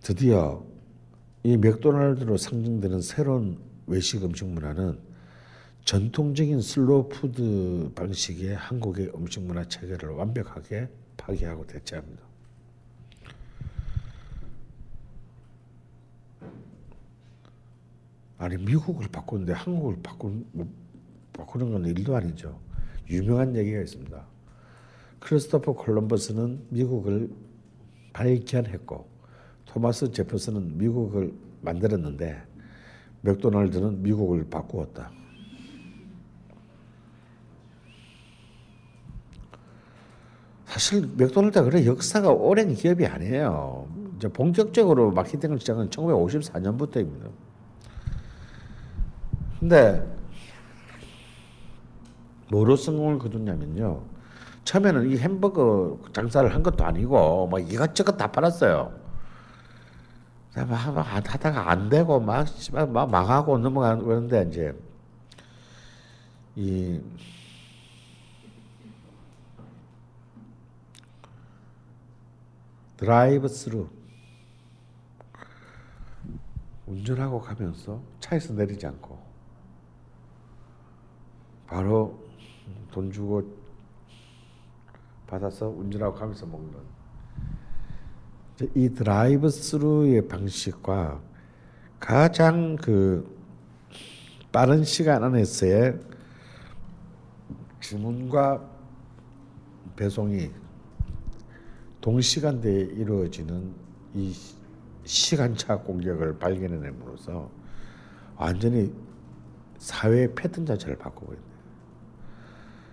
드디어 이 맥도날드로 상징되는 새로운 외식 음식 문화는 전통적인 슬로우 푸드 방식의 한국의 음식 문화 체계를 완벽하게 파괴하고 대체합니다. 아니 미국을 바꾸는데 한국을 바꾸, 바꾸는 건 일도 아니죠. 유명한 얘기가 있습니다. 크리스토퍼 콜럼버스는 미국을 발견했고 토마스 제퍼슨은 미국을 만들었는데 맥도날드는 미국을 바꾸었다. 사실 맥도날드가 그래 역사가 오랜 기업이 아니에요. 이제 본격적으로 마케팅을 시작한 1954년부터입니다. 근데 뭐로 성공을 거뒀냐면요. 처음에는 이 햄버거 장사를 한 것도 아니고 뭐 이것저것 다 팔았어요. 막, 막 하다가 안 되고 막, 막 망하고 넘어가는 그런데 이제 이 드라이브 스루. 운전하고 가면서 차에서 내리지 않고 바로 돈 주고 받아서 운전하고 가면서 먹는. 이 드라이브 스루의 방식과 가장 그 빠른 시간 안에서의 주문과 배송이 동시간대에 이루어지는 이 시간차 공격을 발견해냄으로써 완전히 사회의 패턴 자체를 바꿔버렸네.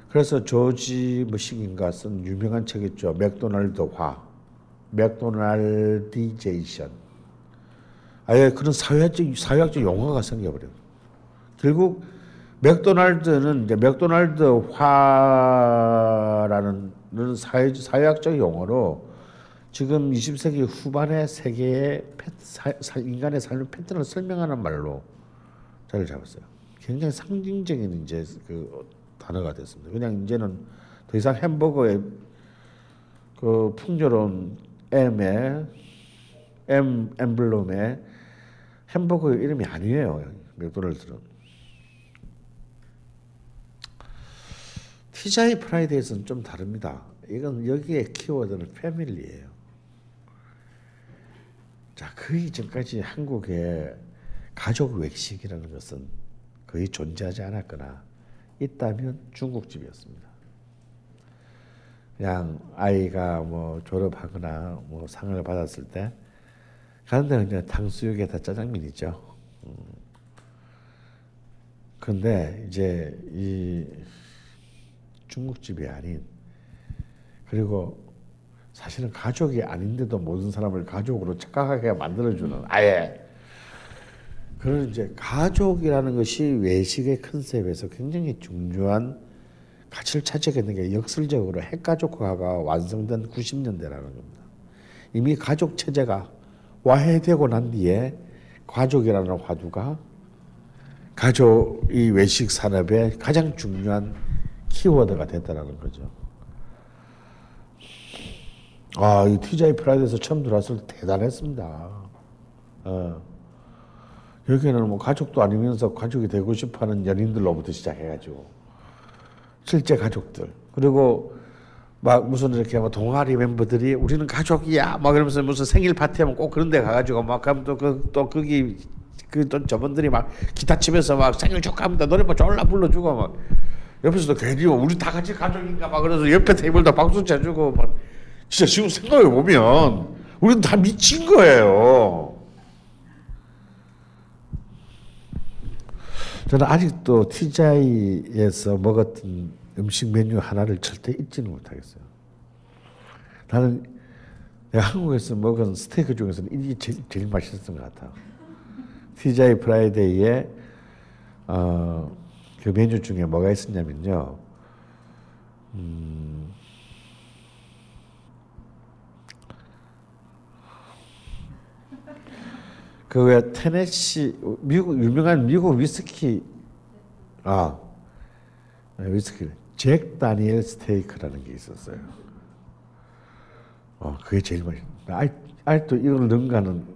그래서 조지 뭐시긴가 쓴 유명한 책 있죠. 맥도날드화, McDonaldization. 아예 그런 사회학적 사회학적 용어가 생겨버려. 결국 맥도날드는 이제 맥도날드화라는 사회 사회학적 용어로 지금 20세기 후반의 세계의 패, 사, 사, 인간의 삶의 패턴을 설명하는 말로 자리를 잡았어요. 굉장히 상징적인 이제 그 단어가 됐습니다. 그냥 이제는 더 이상 햄버거의 그 풍요로운 M의 M 엠블럼의 햄버거 이름이 아니에요. 맥도날드는. 티자이 프라이드에서는 좀 다릅니다. 이건 여기에 키워드는 패밀리예요. 자, 그 이전까지 한국에 가족 외식이라는 것은 거의 존재하지 않았거나 있다면 중국집이었습니다. 그냥 아이가 뭐 졸업하거나 뭐 상을 받았을 때 가는 데는 그냥 탕수육에 다 짜장면이죠. 음. 근데 이제 이 중국집이 아닌 그리고 사실은 가족이 아닌데도 모든 사람을 가족으로 착각하게 만들어주는 아예 그런 이제 가족이라는 것이 외식의 컨셉에서 굉장히 중요한 가치를 차지하게 된게 역설적으로 핵가족화가 완성된 90년대라는 겁니다. 이미 가족 체제가 와해되고 난 뒤에 가족이라는 화두가 가족 이 외식 산업의 가장 중요한 키워드가 됐다라는 거죠. 아, 이 TGI 프라이데이스 처음 들어왔을 때 대단했습니다. 어. 여기는 뭐 가족도 아니면서 가족이 되고 싶어 하는 연인들로부터 시작해가지고 실제 가족들 그리고 막 무슨 이렇게 뭐 동아리 멤버들이 우리는 가족이야 막 그러면서 무슨 생일 파티하면 꼭 그런 데 가가지고 막 가면 또 그 또 거기 그 또 저분들이 막 기타 치면서 막 생일 축하합니다 노래방 졸라 불러주고 막 옆에서도 괜히 뭐 우리 다 같이 가족인가 막 그래서 옆에 테이블도 박수 쳐주고 막 진짜 지금 생각해 보면 우리는 다 미친 거예요. 저는 아직도 티자이에서 먹었던 음식 메뉴 하나를 절대 잊지는 못하겠어요. 나는 내가 한국에서 먹은 스테이크 중에서는 이게 제일, 제일 맛있었던 것 같아. TGI 프라이데이에 어, 그 메뉴 중에 뭐가 있었냐면요. 음, 그 왜 테네시 미국 유명한 미국 위스키 아 위스키 잭 다니엘 스테이크라는 게 있었어요. 어 그게 제일 맛있. 아 아직도 이걸 능가는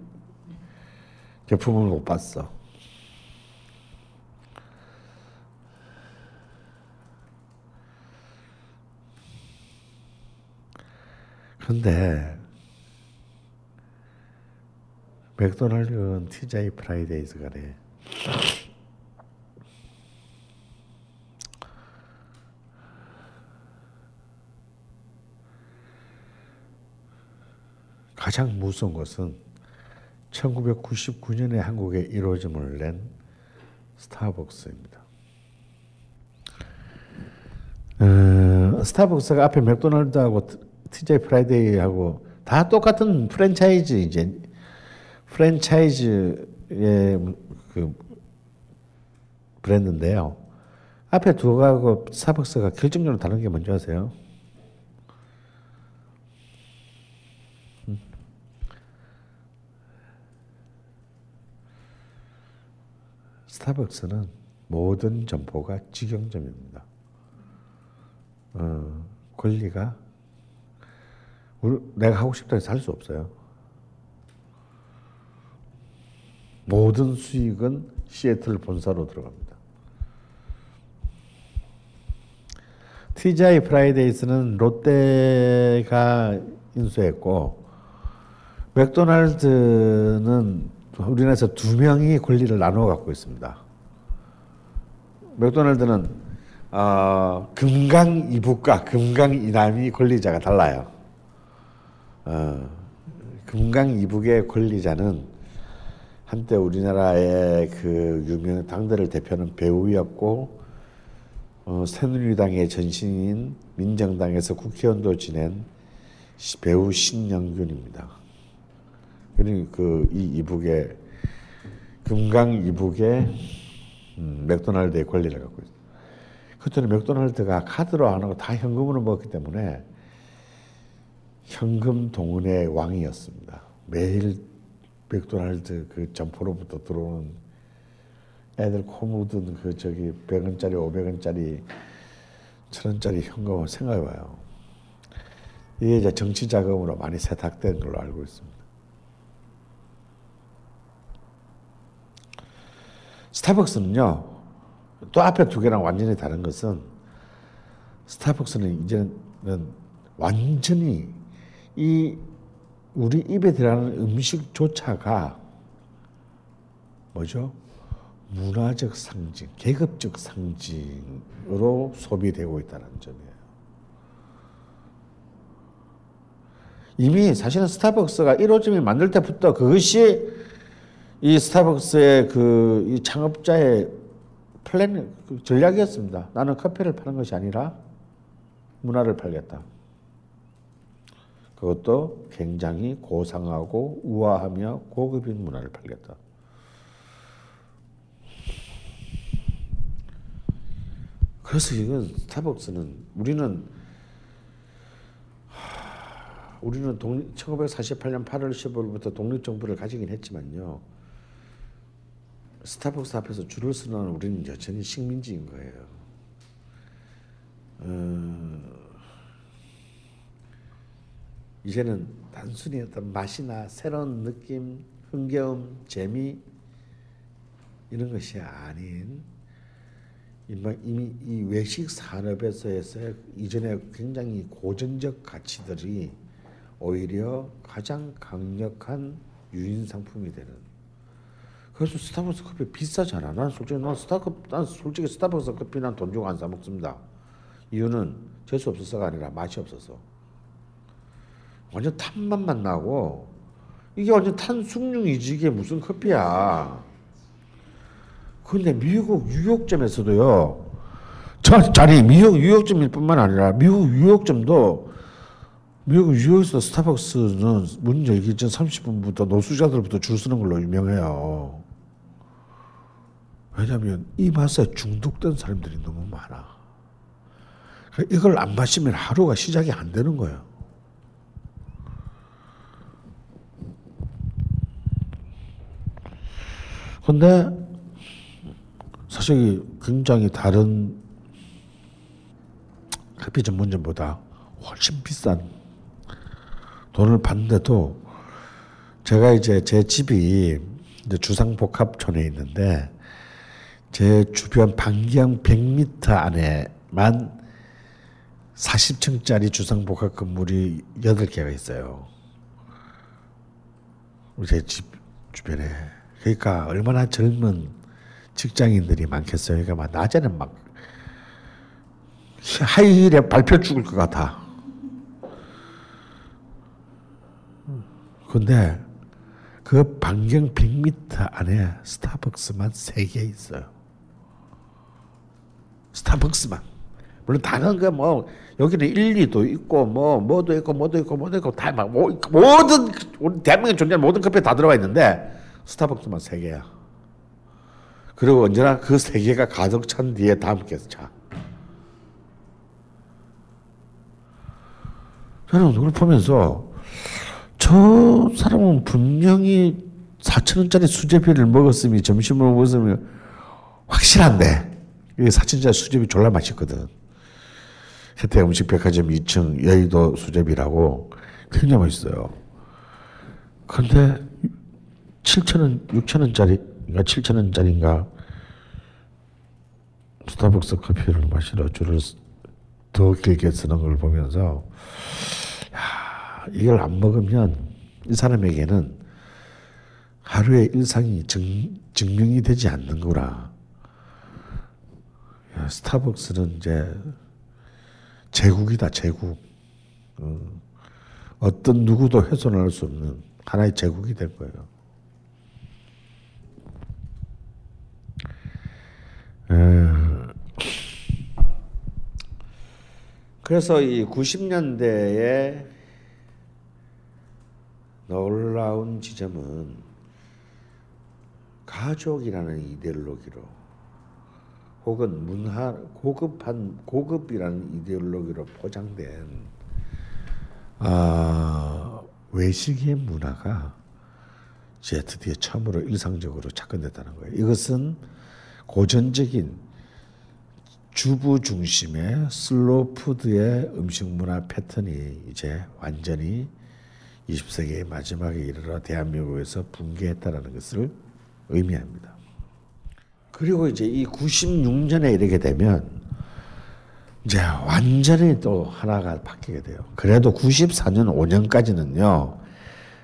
제품을 못 봤어. 그런데 맥도날드는 TJ 프라이데이즈 간에 가장 무서운 것은 1999년에 한국에 1호점을 낸 스타벅스입니다. 어, 스타벅스가 앞에 맥도날드하고 TGI 프라이데이하고 다 똑같은 프랜차이즈 이제 프랜차이즈의 그 브랜드인데요. 앞에 두 개하고 스타벅스가 결정적으로 다른 게 뭔지 아세요? 음. 스타벅스는 모든 점포가 직영점입니다. 어, 권리가 내가 하고 싶다 해서 할 수 없어요. 모든 수익은 시애틀 본사로 들어갑니다. TGI 프라이데이스는 롯데가 인수했고 맥도날드는 우리나라에서 두 명이 권리를 나누어 갖고 있습니다. 맥도날드는 어, 금강 이북과 금강 이남이 권리자가 달라요. 어, 금강 이북의 권리자는 한때 우리나라의 그 유명 당대를 대표하는 배우였고 어, 새누리당의 전신인 민정당에서 국회의원도 지낸 시- 배우 신영균입니다. 그러니 그이 이북의 금강 이북의 음, 맥도날드의 권리를 갖고 있어요. 그때는 맥도날드가 카드로 안 하고 다 현금으로 먹었기 때문에 현금 동원의 왕이었습니다. 매일 맥도날드 그 점포로부터 들어오는 애들 코 묻은 그 저기 100원짜리, 500원짜리, 1000원짜리 현금을 생각해봐요. 이게 이제 정치 자금으로 많이 세탁된 걸로 알고 있습니다. 스타벅스는요, 또 앞에 두 개랑 완전히 다른 것은 스타벅스는 이제는 완전히 이 우리 입에 들어가는 음식조차가 뭐죠? 문화적 상징, 계급적 상징으로 소비되고 있다는 점이에요. 이미 사실은 스타벅스가 1호점이 만들 때부터 그것이 이 스타벅스의 그이 창업자의 플랜 그 전략이었습니다. 나는 커피를 파는 것이 아니라 문화를 팔겠다. 그것도 굉장히 고상하고 우아하며 고급인 문화를 팔겠다. 그래서 이건 스타벅스는 우리는 하, 우리는 독립, 1948년 8월 15일부터 독립정부를 가지긴 했지만요. 스타벅스 앞에서 줄을 서는 우리는 여전히 식민지인 거예요. 어, 이제는 단순히 어떤 맛이나 새로운 느낌, 흥겨움, 재미 이런 것이 아닌 이미 이 외식 산업에서의 이전에 굉장히 고전적 가치들이 오히려 가장 강력한 유인 상품이 되는. 그래서 스타벅스 커피 비싸잖아. 난 솔직히 난 스타커 난 솔직히 스타벅스 커피 난 돈 주고 안 사 먹습니다. 이유는 재수 없어서가 아니라 맛이 없어서. 완전 탄맛만 나고 이게 완전 탄숙류이지 이게 무슨 커피야. 근데 미국 유역점에서도요. 저 자리 미국 유역점일 뿐만 아니라 미국 유역점도 미국 뉴욕에서 스타벅스는 문 열기 전 30분부터 노숙자들부터 줄 서는 걸로 유명해요. 왜냐하면 이 맛에 중독된 사람들이 너무 많아. 그러니까 이걸 안 마시면 하루가 시작이 안 되는 거예요. 근데 사실 굉장히 다른 커피 전문점보다 훨씬 비싼 돈을 받는데도 제가 이제 제 집이 이제 주상복합촌에 있는데 제 주변 반경 100m 안에만 40층짜리 주상복합 건물이 8개가 있어요. 제집 주변에. 그러니까 얼마나 젊은 직장인들이 많겠어요. 그러니까 막 낮에는 막 하이힐에 밟혀 죽을 것 같아. 근데 그 반경 100m 안에 스타벅스만 3개 있어요. 스타벅스만. 물론 다른 거 뭐 여기는 일리도 있고 뭐 뭐도 있고 뭐도 있고 뭐도 있고 다 막 모든 우리 대한민국에 존재하는 모든 커피에 다 들어가 있는데 스타벅스만 3개야. 그리고 언제나 그 세 개가 가득 찬 뒤에 다음 게 차. 저는 그걸 보면서 저 사람은 분명히 4천 원짜리 수제비를 먹었으면 점심을 먹었으면 확실한데 이게 4천 원짜리 수제비 졸라 맛있거든. 혜태 음식 백화점 2층 여의도 수제비라고 굉장히 맛있어요. 근데 7천 원, 6천 원짜리인가 7천 원짜리인가 스타벅스 커피를 마시러 줄을 더 길게 쓰는 걸 보면서 야, 이걸 안 먹으면 이 사람에게는 하루의 일상이 증, 증명이 되지 않는구나. 야, 스타벅스는 이제 제국이다 제국. 어, 어떤 누구도 훼손할 수 없는 하나의 제국이 될 거예요. 그래서 이 90년대에 놀라운 지점은 가족이라는 이데올로기로 혹은 문화 고급한 고급이라는 이데올로기로 포장된 아, 외식의 문화가 드디어 처음으로 일상적으로 접근됐다는 거예요. 이것은 고전적인 주부 중심의 슬로우 푸드의 음식 문화 패턴이 이제 완전히 20세기의 마지막에 이르러 대한민국에서 붕괴했다라는 것을 의미합니다. 그리고 이제 이 96년에 이르게 되면 이제 완전히 또 하나가 바뀌게 돼요. 그래도 94년 5년까지는요.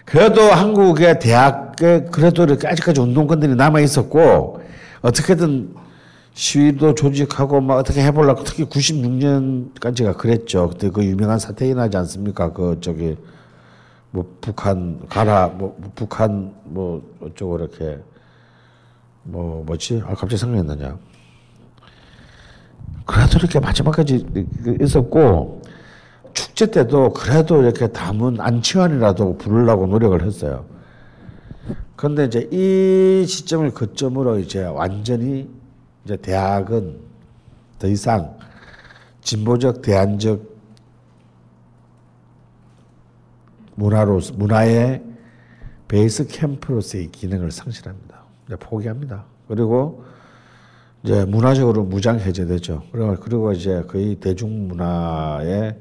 그래도 한국의 대학에 그래도 이렇게 아직까지 운동권들이 남아 있었고 어떻게든 시위도 조직하고 막 어떻게 해보려고 특히 96년까지가 그랬죠. 그때 그 유명한 사태 일어나지 않습니까? 그 저기 뭐 북한 가라 뭐 북한 뭐 어쩌고 이렇게 뭐 뭐지? 아 갑자기 생각이 안 나냐. 그래도 이렇게 마지막까지 있었고 축제 때도 그래도 이렇게 담은 안치환이라도 부르려고 노력을 했어요. 그런데 이제 이 시점을 거점으로 이제 완전히 이제 대학은 더 이상 진보적 대안적 문화로 문화의 베이스 캠프로서의 기능을 상실합니다. 이제 포기합니다. 그리고 이제 문화적으로 무장 해제되죠. 그리고 그리고 이제 거의 대중 문화에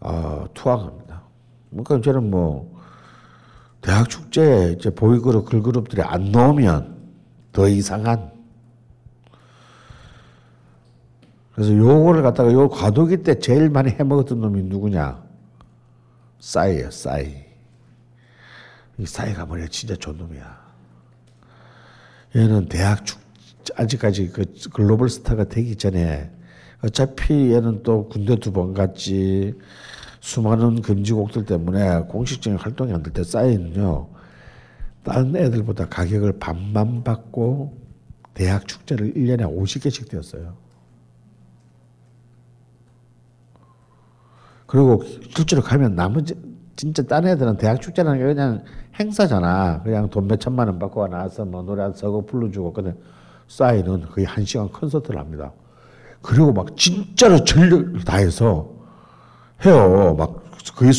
어, 투항합니다. 그러니까 이제는 뭐 대학 축제에 이제 보이그룹 걸그룹들이 안 나오면 더 이상한 그래서 요거를 갖다가 요 과도기 때 제일 많이 해먹었던 놈이 누구냐? 싸이예요, 싸이. 이 싸이가 뭐냐, 진짜 좋은 놈이야. 얘는 대학 축 아직까지 그 글로벌 스타가 되기 전에 어차피 얘는 또 군대 두 번 갔지 수많은 금지곡들 때문에 공식적인 활동이 안 될 때 싸이는요 다른 애들보다 가격을 반만 받고 대학 축제를 1년에 50개씩 뛰었어요. 그리고 실제로 가면 나머지 진짜 딴 애들은 대학 축제라는 게 그냥 행사잖아. 그냥 돈 몇 천만 원 받고 나와서 뭐 노래 한 서곡 불러주고 근데 싸이는 거의 한 시간 콘서트를 합니다. 그리고 막 진짜로 전력 다해서 해요. 막 거의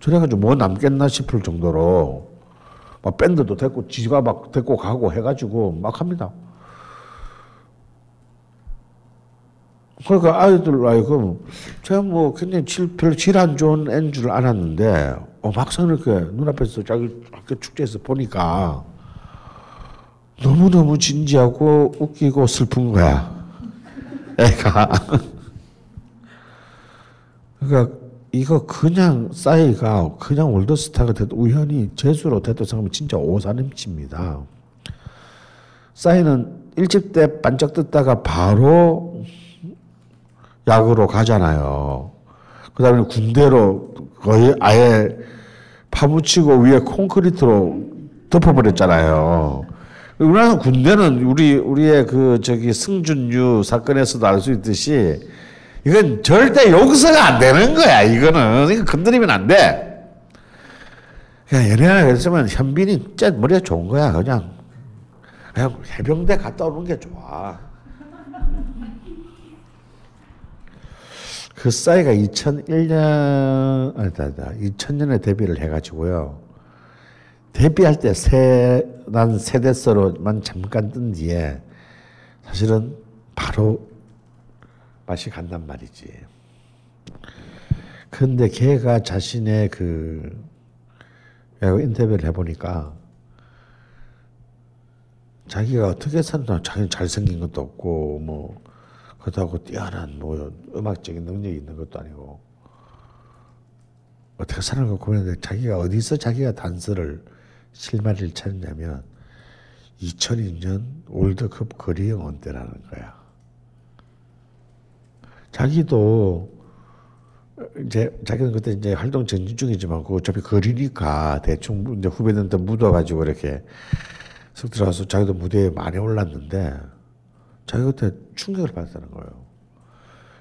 저래가지고 뭐 남겠나 싶을 정도로 막 밴드도 데리고 지가 막 데리고 가고 해가지고 막 합니다. 그러니까 아이들 아이고 제가 뭐 굉장히 질, 별로 질 안 좋은 애인 줄 알았는데 어, 막상 이렇게 눈앞에서 자기 학교 축제에서 보니까 너무너무 진지하고 웃기고 슬픈 거야. 애가. 그러니까 이거 그냥 싸이가 그냥 월드스타가 돼도 우연히 재수로 됐다 생각하면 진짜 오사님치입니다. 싸이는 일집 때 반짝 떴다가 바로 약으로 가잖아요. 그 다음에 군대로 거의 아예 파묻히고 위에 콘크리트로 덮어버렸잖아요. 우리나라 군대는 우리 우리의 그 저기 승준유 사건에서도 알 수 있듯이 이건 절대 용서가 안 되는 거야. 이거는 이거 건드리면 안 돼. 그냥 연애가 그랬으면 현빈이 진짜 머리가 좋은 거야. 그냥 그냥 해병대 갔다 오는 게 좋아. 그 싸이가 2001년 아니다 아니다 2000년에 데뷔를 해가지고요. 데뷔할 때 세, 난 세대서로만 잠깐 뜬 뒤에 사실은 바로 맛이 간단 말이지. 근데 걔가 자신의 그, 인터뷰를 해보니까 자기가 어떻게 산다, 자기는 잘생긴 것도 없고, 뭐, 그렇다고 뛰어난 뭐 음악적인 능력이 있는 것도 아니고, 어떻게 사는 거 고민했는데 자기가 어디서 자기가 단서를 실마리를 찾느냐면 2002년 월드컵 거리 영원 때라는 거야. 자기도 이제 자기는 그때 이제 활동 전진 중이지만 그 어차피 거리니까 대충 이제 후배들한테 묻어가지고 이렇게 쓱 들어가서 자기도 무대에 많이 올랐는데 자기 그때 충격을 받았다는 거예요.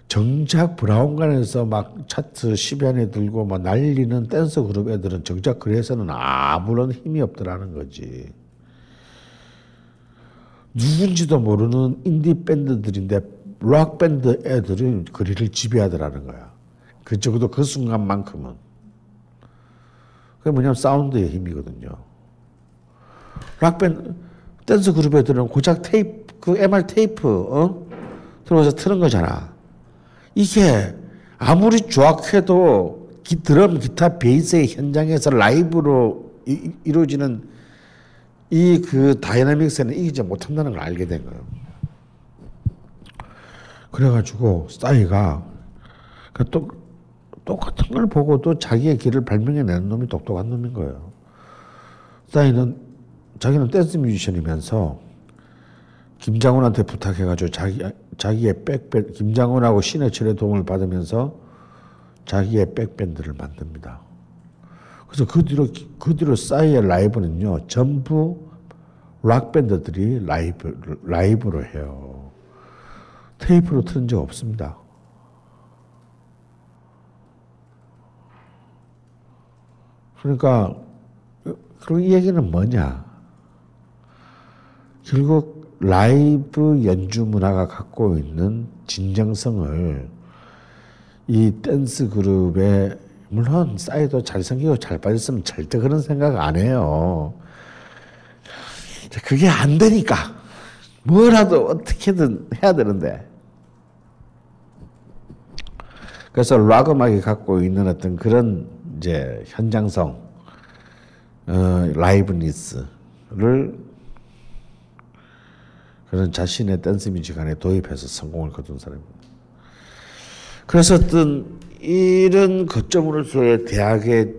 정작 브라운관에서 막 차트 10위 안에 들고 막 날리는 댄스 그룹 애들은 정작 그래서는 아무런 힘이 없더라는 거지. 누군지도 모르는 인디 밴드들인데 락 밴드 애들이 거리를 지배하더라는 거야. 그 적어도 그 순간만큼은. 그게 뭐냐면 사운드의 힘이거든요. 락 밴드 댄스 그룹 애들은 고작 테이프 그 MR 테이프 어? 들어와서 트는 거잖아. 이게 아무리 조악해도 기, 드럼, 기타, 베이스의 현장에서 라이브로 이, 이루어지는 이 그 dynamics는 이기지 못한다는 걸 알게 된 거예요. 그래가지고 싸이가 그 또, 똑같은 걸 보고도 자기의 길을 발명해내는 놈이 똑똑한 놈인 거예요. 싸이는 자기는 댄스 뮤지션이면서 김장훈한테 부탁해가지고 자기 자기의 백밴 김장훈하고 신해철의 도움을 받으면서 자기의 백밴드를 만듭니다. 그래서 그 뒤로 그 뒤로 싸이의 라이브는요 전부 락 밴드들이 라이브 라이브로 해요. 테이프로 틀은 적 없습니다. 그러니까 그리고 이 얘기는 뭐냐? 결국 라이브 연주 문화가 갖고 있는 진정성을 이 댄스 그룹에 물론 싸이도 잘생기고 잘 빠졌으면 절대 그런 생각 안 해요. 그게 안 되니까 뭐라도 어떻게든 해야 되는데 그래서 락 음악이 갖고 있는 어떤 그런 이제 현장성, 어, 라이브니스를 그런 자신의 댄스 뮤직 안에 도입해서 성공을 거둔 사람입니다. 그래서 어떤 이런 거점으로서의 대학의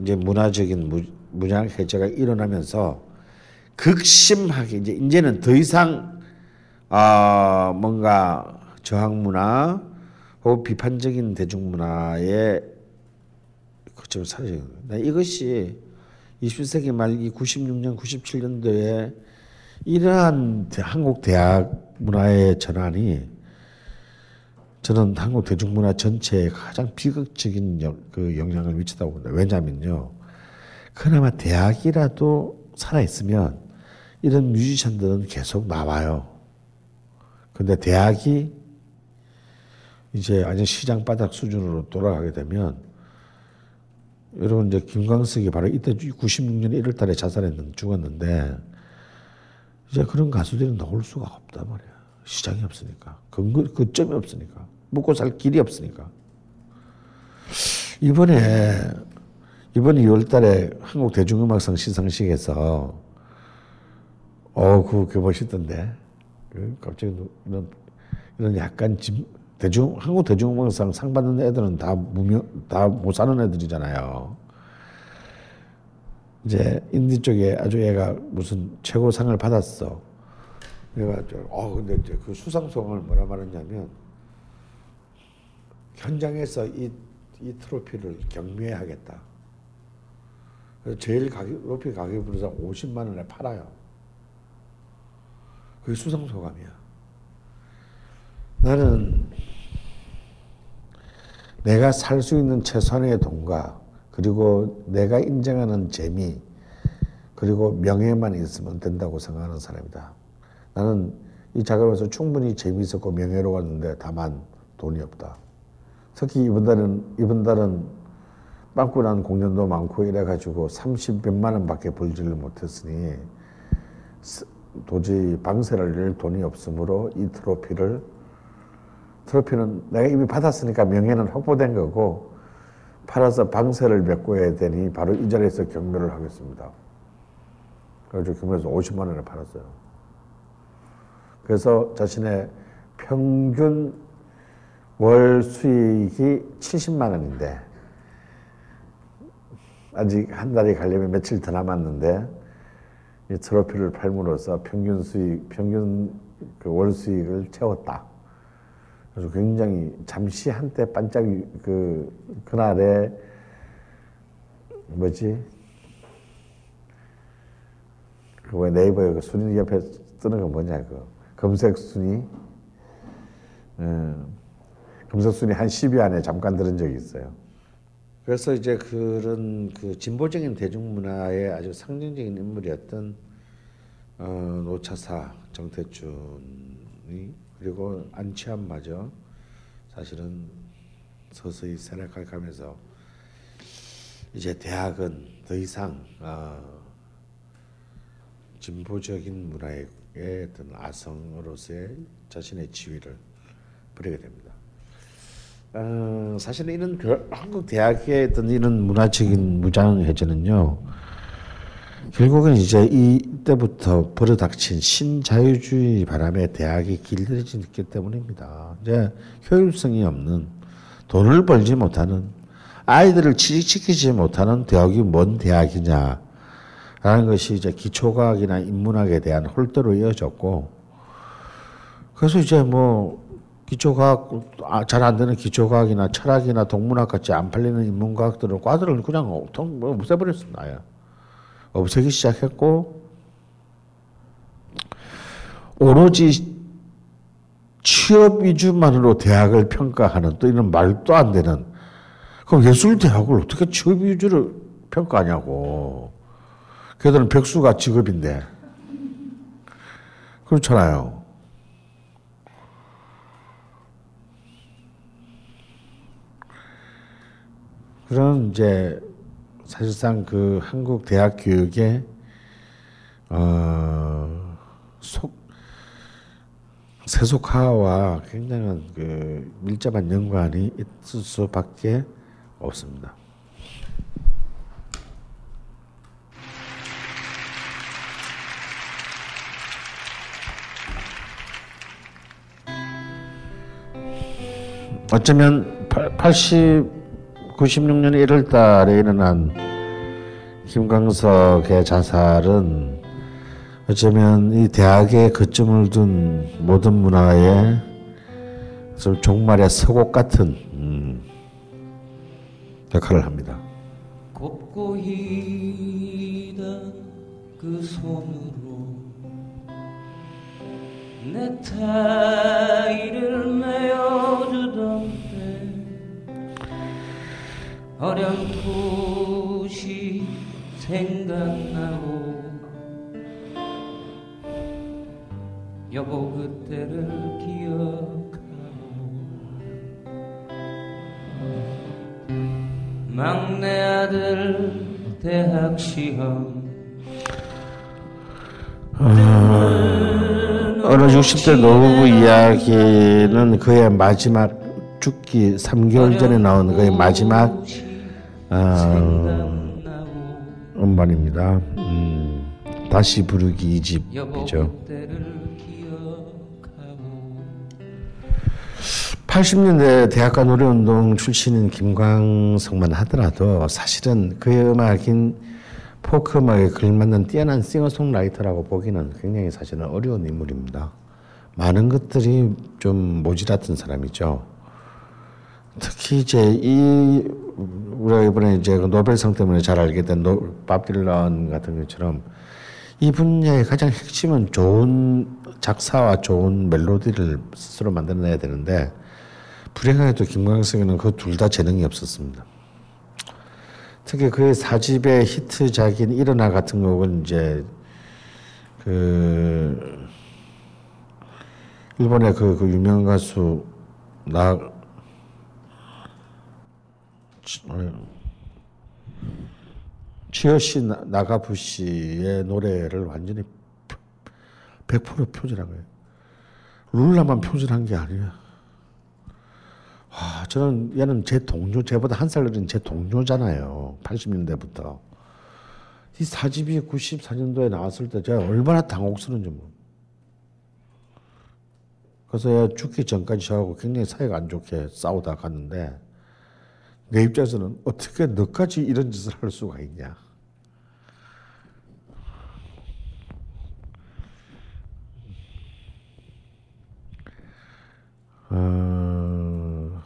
이제 문화적인 무, 문양 해제가 일어나면서 극심하게 이제 이제는 더 이상 아 뭔가 저항 문화 혹은 비판적인 대중문화의 거점을 사라져요. 이것이 20세기 말이 96년 97년도에 이러한 한국 대학 문화의 전환이 저는 한국 대중문화 전체에 가장 비극적인 영, 그 영향을 미쳤다고 봅니다. 왜냐하면요. 그나마 대학이라도 살아있으면 이런 뮤지션들은 계속 나와요. 근데 대학이 이제 완전 시장 바닥 수준으로 돌아가게 되면 여러분 이제 김광석이 바로 이때 96년 1월 달에 자살했는 죽었는데 이제 그런 가수들이 나올 수가 없단 말이야. 시장이 없으니까. 근거, 그 점이 없으니까. 먹고 살 길이 없으니까. 이번에, 이번 2월 달에 한국 대중음악상 시상식에서, 어, 그거, 멋있던데. 그 갑자기 이런, 이런 약간 집, 대중, 한국 대중음악상 상 받는 애들은 다 무명, 다 못 사는 애들이잖아요. 이제 인디 쪽에 아주 얘가 무슨 최고 상을 받았어. 내가 저, 어 근데 이제 그 수상송을 뭐라 말했냐면 현장에서 이, 이 트로피를 경매하겠다. 그래서 제일 가격, 높이 가격이 부르서 50만 원에 팔아요. 그게 수상소감이야. 나는 내가 살 수 있는 최소한의 돈과 그리고 내가 인정하는 재미 그리고 명예만 있으면 된다고 생각하는 사람이다. 나는 이 작업에서 충분히 재미있었고 명예로웠는데 다만 돈이 없다. 특히 이번 달은 이번 달은 빵꾸난 공연도 많고 이래가지고 30몇만 원밖에 벌지를 못했으니 도저히 방세를 낼 돈이 없으므로 이 트로피를 트로피는 내가 이미 받았으니까 명예는 확보된 거고 팔아서 방세를 메꿔야 되니 바로 이 자리에서 경매를 하겠습니다. 그래서 경매에서 50만 원에 팔았어요. 그래서 자신의 평균 월 수익이 70만 원인데 아직 한 달이 가려면 며칠 더 남았는데 이 트로피를 팔므로써 평균 수익, 평균 그 월 수익을 채웠다. 그래서 굉장히 잠시 한때 반짝 그 그날에 뭐지? 그왜 네이버에 그 순위 옆에 뜨는 거 뭐냐 그 검색 순위. 음, 검색 순위 한 10위 안에 잠깐 들은 적이 있어요. 그래서 이제 그런 그 진보적인 대중문화의 아주 상징적인 인물이었던 어, 노차사 정태춘이 그리고 안치환마저 사실은 서서히 세락할 가면서 이제 대학은 더 이상 어, 진보적인 문화의 어떤 아성으로서의 자신의 지위를 부리게 됩니다. 어, 사실은 이런 그 한국 대학의 어떤 이런 문화적인 무장해제는요. 결국은 이제 이때부터 벌어닥친 신자유주의 바람에 대학이 길들여졌기 때문입니다. 이제 효율성이 없는 돈을 벌지 못하는 아이들을 취직시키지 못하는 대학이 뭔 대학이냐라는 것이 이제 기초과학이나 인문학에 대한 홀대로 이어졌고 그래서 이제 뭐 기초과학 아, 잘안 되는 기초과학이나 철학이나 동문학 같이 안 팔리는 인문과학들은 과들을 그냥 통뭐 없애버렸습니다. 없애기 시작했고 오로지 취업 위주만으로 대학을 평가하는 또 이런 말도 안 되는 그럼 예술 대학을 어떻게 취업 위주로 평가하냐고. 걔들은 백수가 직업인데 그렇잖아요. 그런 이제 사실상 그 한국 대학 교육의 어, 속 세속화와 굉장한 그 밀접한 연관이 있을 수밖에 없습니다. 어쩌면 80, 96년 1월 달에 일어난 김광석의 자살은 어쩌면 이 대학에 거점을 둔 모든 문화의 좀 종말의 서곡 같은 음, 역할을 합니다. 곱고 희던 그 손으로 내 타이를 메어주 어렴풋이 생각나고 여보 그때를 기억하고 막내 아들 대학 시험 어느 60대 노부부 이야기는 그의 마지막 죽기 3개월 전에 나온 그의 마지막 어, 음반입니다. 음, 다시 부르기 2집이죠. 80년대 대학가 노래운동 출신인 김광석만 하더라도 사실은 그의 음악인 포크 음악에 걸맞는 뛰어난 싱어송라이터라고 보기는 굉장히 사실은 어려운 인물입니다. 많은 것들이 좀 모자랐던 사람이죠. 특히 이제 이 우리가 이번에 이제 그 노벨상 때문에 잘 알게 된 노, 밥 딜런 같은 것처럼 이 분야의 가장 핵심은 좋은 작사와 좋은 멜로디를 스스로 만들어내야 되는데 불행하게도 김광석에는 그 둘 다 재능이 없었습니다. 특히 그의 사집의 히트작인 일어나 같은 곡은 이제 그 일본의 그, 그 유명 가수 나 치어시 나가부시의 노래를 완전히 100% 표절한 거예요. 룰라만 표절한 게 아니야. 와, 저는 얘는 제 동료, 제보다 한 살 어린 제 동료잖아요. 80년대부터. 이 사집이 94년도에 나왔을 때 제가 얼마나 당혹스러운지 뭐. 그래서 얘 죽기 전까지 저하고 굉장히 사이가 안 좋게 싸우다 갔는데 내 입장에서는 어떻게 너까지 이런 짓을 할 수가 있냐. 어,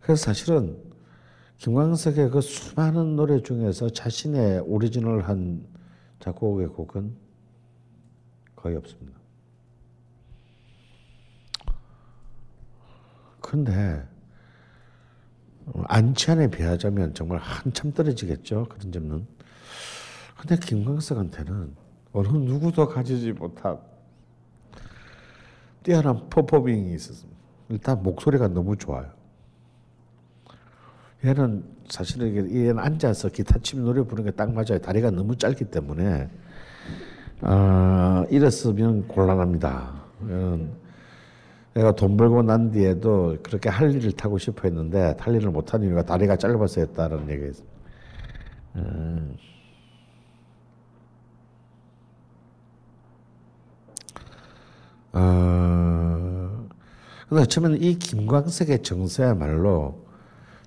그래서 사실은 김광석의 그 수많은 노래 중에서 자신의 오리지널한 작곡의 곡은 거의 없습니다. 근데 안치환에 비하자면 정말 한참 떨어지겠죠. 그런 점은. 근데 김광석한테는 어느 누구도 가지지 못한 뛰어난 퍼포밍이 있었습니다. 일단 목소리가 너무 좋아요. 얘는 사실은 얘는 앉아서 기타 치면 노래 부르는 게 딱 맞아요. 다리가 너무 짧기 때문에 아 이랬으면 곤란합니다. 얘는 내가 돈 벌고 난 뒤에도 그렇게 할 일을 타고 싶어 했는데 탈 일을 못한 이유가 다리가 짧아서였다라는 얘기가 있습니다. 음. 어, 근데 처음에는 이 김광석의 정서야말로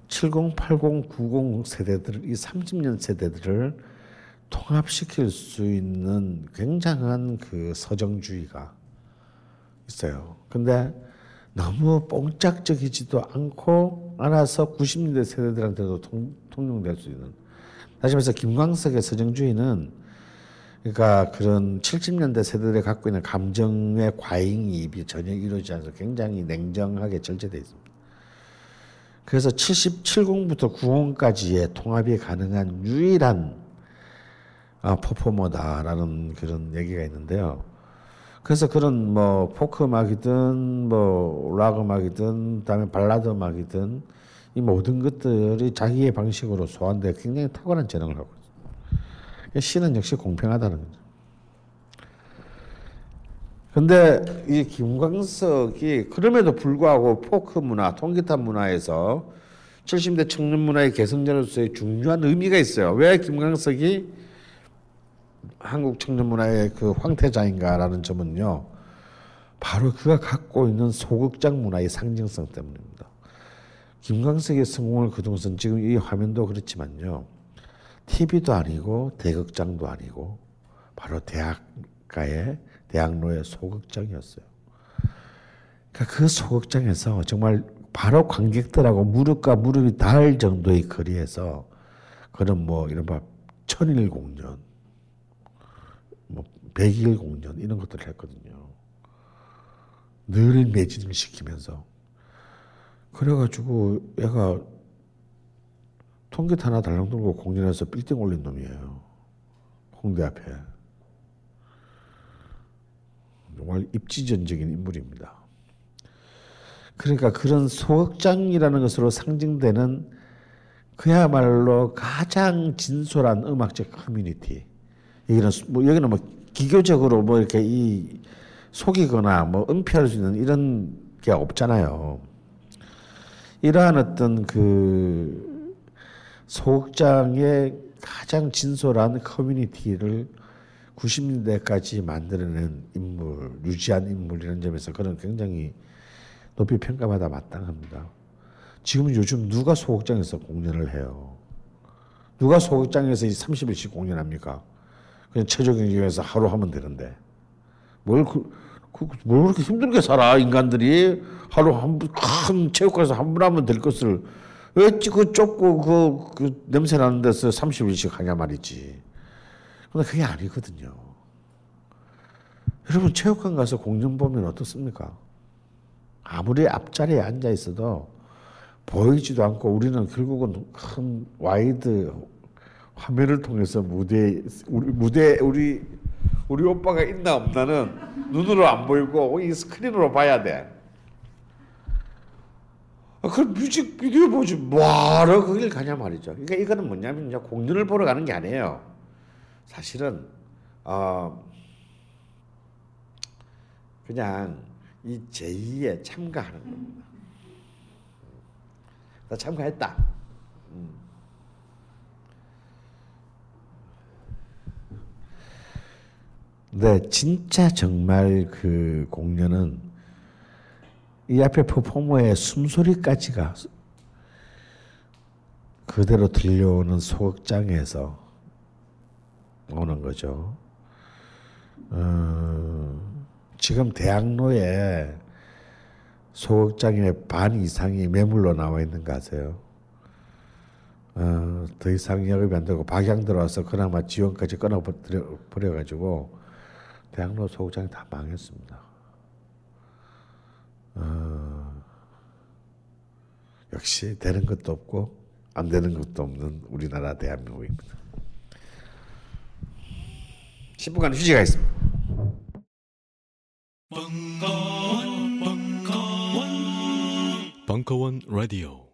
70, 80, 90 세대들, 이 30년 세대들을 통합시킬 수 있는 굉장한 그 서정주의가 있어요. 근데 너무 뽕짝적이지도 않고 알아서 90년대 세대들한테도 통, 통용될 수 있는. 다시 말해서 김광석의 서정주의는 그러니까 그런 70년대 세대들이 갖고 있는 감정의 과잉이입이 전혀 이루어지지 않아서 굉장히 냉정하게 절제되어 있습니다. 그래서 70, 70부터 90까지의 통합이 가능한 유일한 아, 퍼포머다라는 그런 얘기가 있는데요. 그래서 그런 뭐 포크 음악이든 뭐락 음악이든 그다음에 발라드 음악이든 이 모든 것들이 자기의 방식으로 소화돼 굉장히 탁월한 재능을 갖고 있습니다. 시는 역시 공평하다는 거죠. 근데 이 김광석이 그럼에도 불구하고 포크 문화, 통기타 문화에서 70대 청년 문화의 개성자로서의 중요한 의미가 있어요. 왜 김광석이 한국 청년 문화의 그 황태자인가라는 점은요. 바로 그가 갖고 있는 소극장 문화의 상징성 때문입니다. 김광석의 성공을 거둔 지금 이 화면도 그렇지만요. TV도 아니고 대극장도 아니고 바로 대학가의 대학로의 소극장이었어요. 그러니까 그 소극장에서 정말 바로 관객들하고 무릎과 무릎이 닿을 정도의 거리에서 그런 뭐 이른바 천일 공연, 뭐 백일 공연 이런 것들을 했거든요. 늘 매진을 시키면서 그래가지고 얘가 통기타 하나 달랑 들고 공연해서 빌딩 올린 놈이에요. 홍대 앞에. 정말 입지전적인 인물입니다. 그러니까 그런 소극장이라는 것으로 상징되는 그야말로 가장 진솔한 음악적 커뮤니티. 여기는 뭐 여기는 뭐 기교적으로 뭐 이렇게 이 속이거나 뭐 은폐할 수 있는 이런 게 없잖아요. 이러한 어떤 그 소극장의 가장 진솔한 커뮤니티를 90년대까지 만들어낸 인물, 유지한 인물이라는 점에서 그는 굉장히 높이 평가받아 마땅합니다. 지금 요즘 누가 소극장에서 공연을 해요? 누가 소극장에서 30일씩 공연합니까? 그냥 최저경제에서 하루 하면 되는데. 뭘, 그, 그, 뭘 그렇게 힘들게 살아, 인간들이. 하루 한, 큰 체육관에서 한 번 하면 될 것을 어찌 그 좁고 그, 그 냄새 나는 데서 30일씩 하냐 말이지. 근데 그게 아니거든요. 여러분 체육관 가서 공연 보면 어떻습니까? 아무리 앞자리에 앉아 있어도 보이지도 않고 우리는 결국은 큰 와이드 화면을 통해서 무대 우리 무대 우리 우리 오빠가 있나 없나는 눈으로 안 보이고 이 스크린으로 봐야 돼. 아, 그 뮤직 비디오 보지 뭐하러 거길 가냐 말이죠. 그러니까 이거는 뭐냐면 요 공연을 보러 가는 게 아니에요. 사실은 어 그냥 이 제의에 참가하는 겁니다. 나 참가했다. 네, 진짜 정말 그 공연은 이 앞에 퍼포머의 숨소리까지가 그대로 들려오는 소극장에서 오는 거죠. 어, 지금 대학로에 소극장의 반 이상이 매물로 나와 있는 거 아세요? 어, 더 이상 영업이 안 되고 박양 들어와서 그나마 지원까지 끊어버려가지고 대학로 소극장이 다 망했습니다. 어, 역시 되는 것도 없고 안 되는 것도 없는 우리나라 대한민국입니다. 10분간 휴지가 있습니다. 벙커원 라디오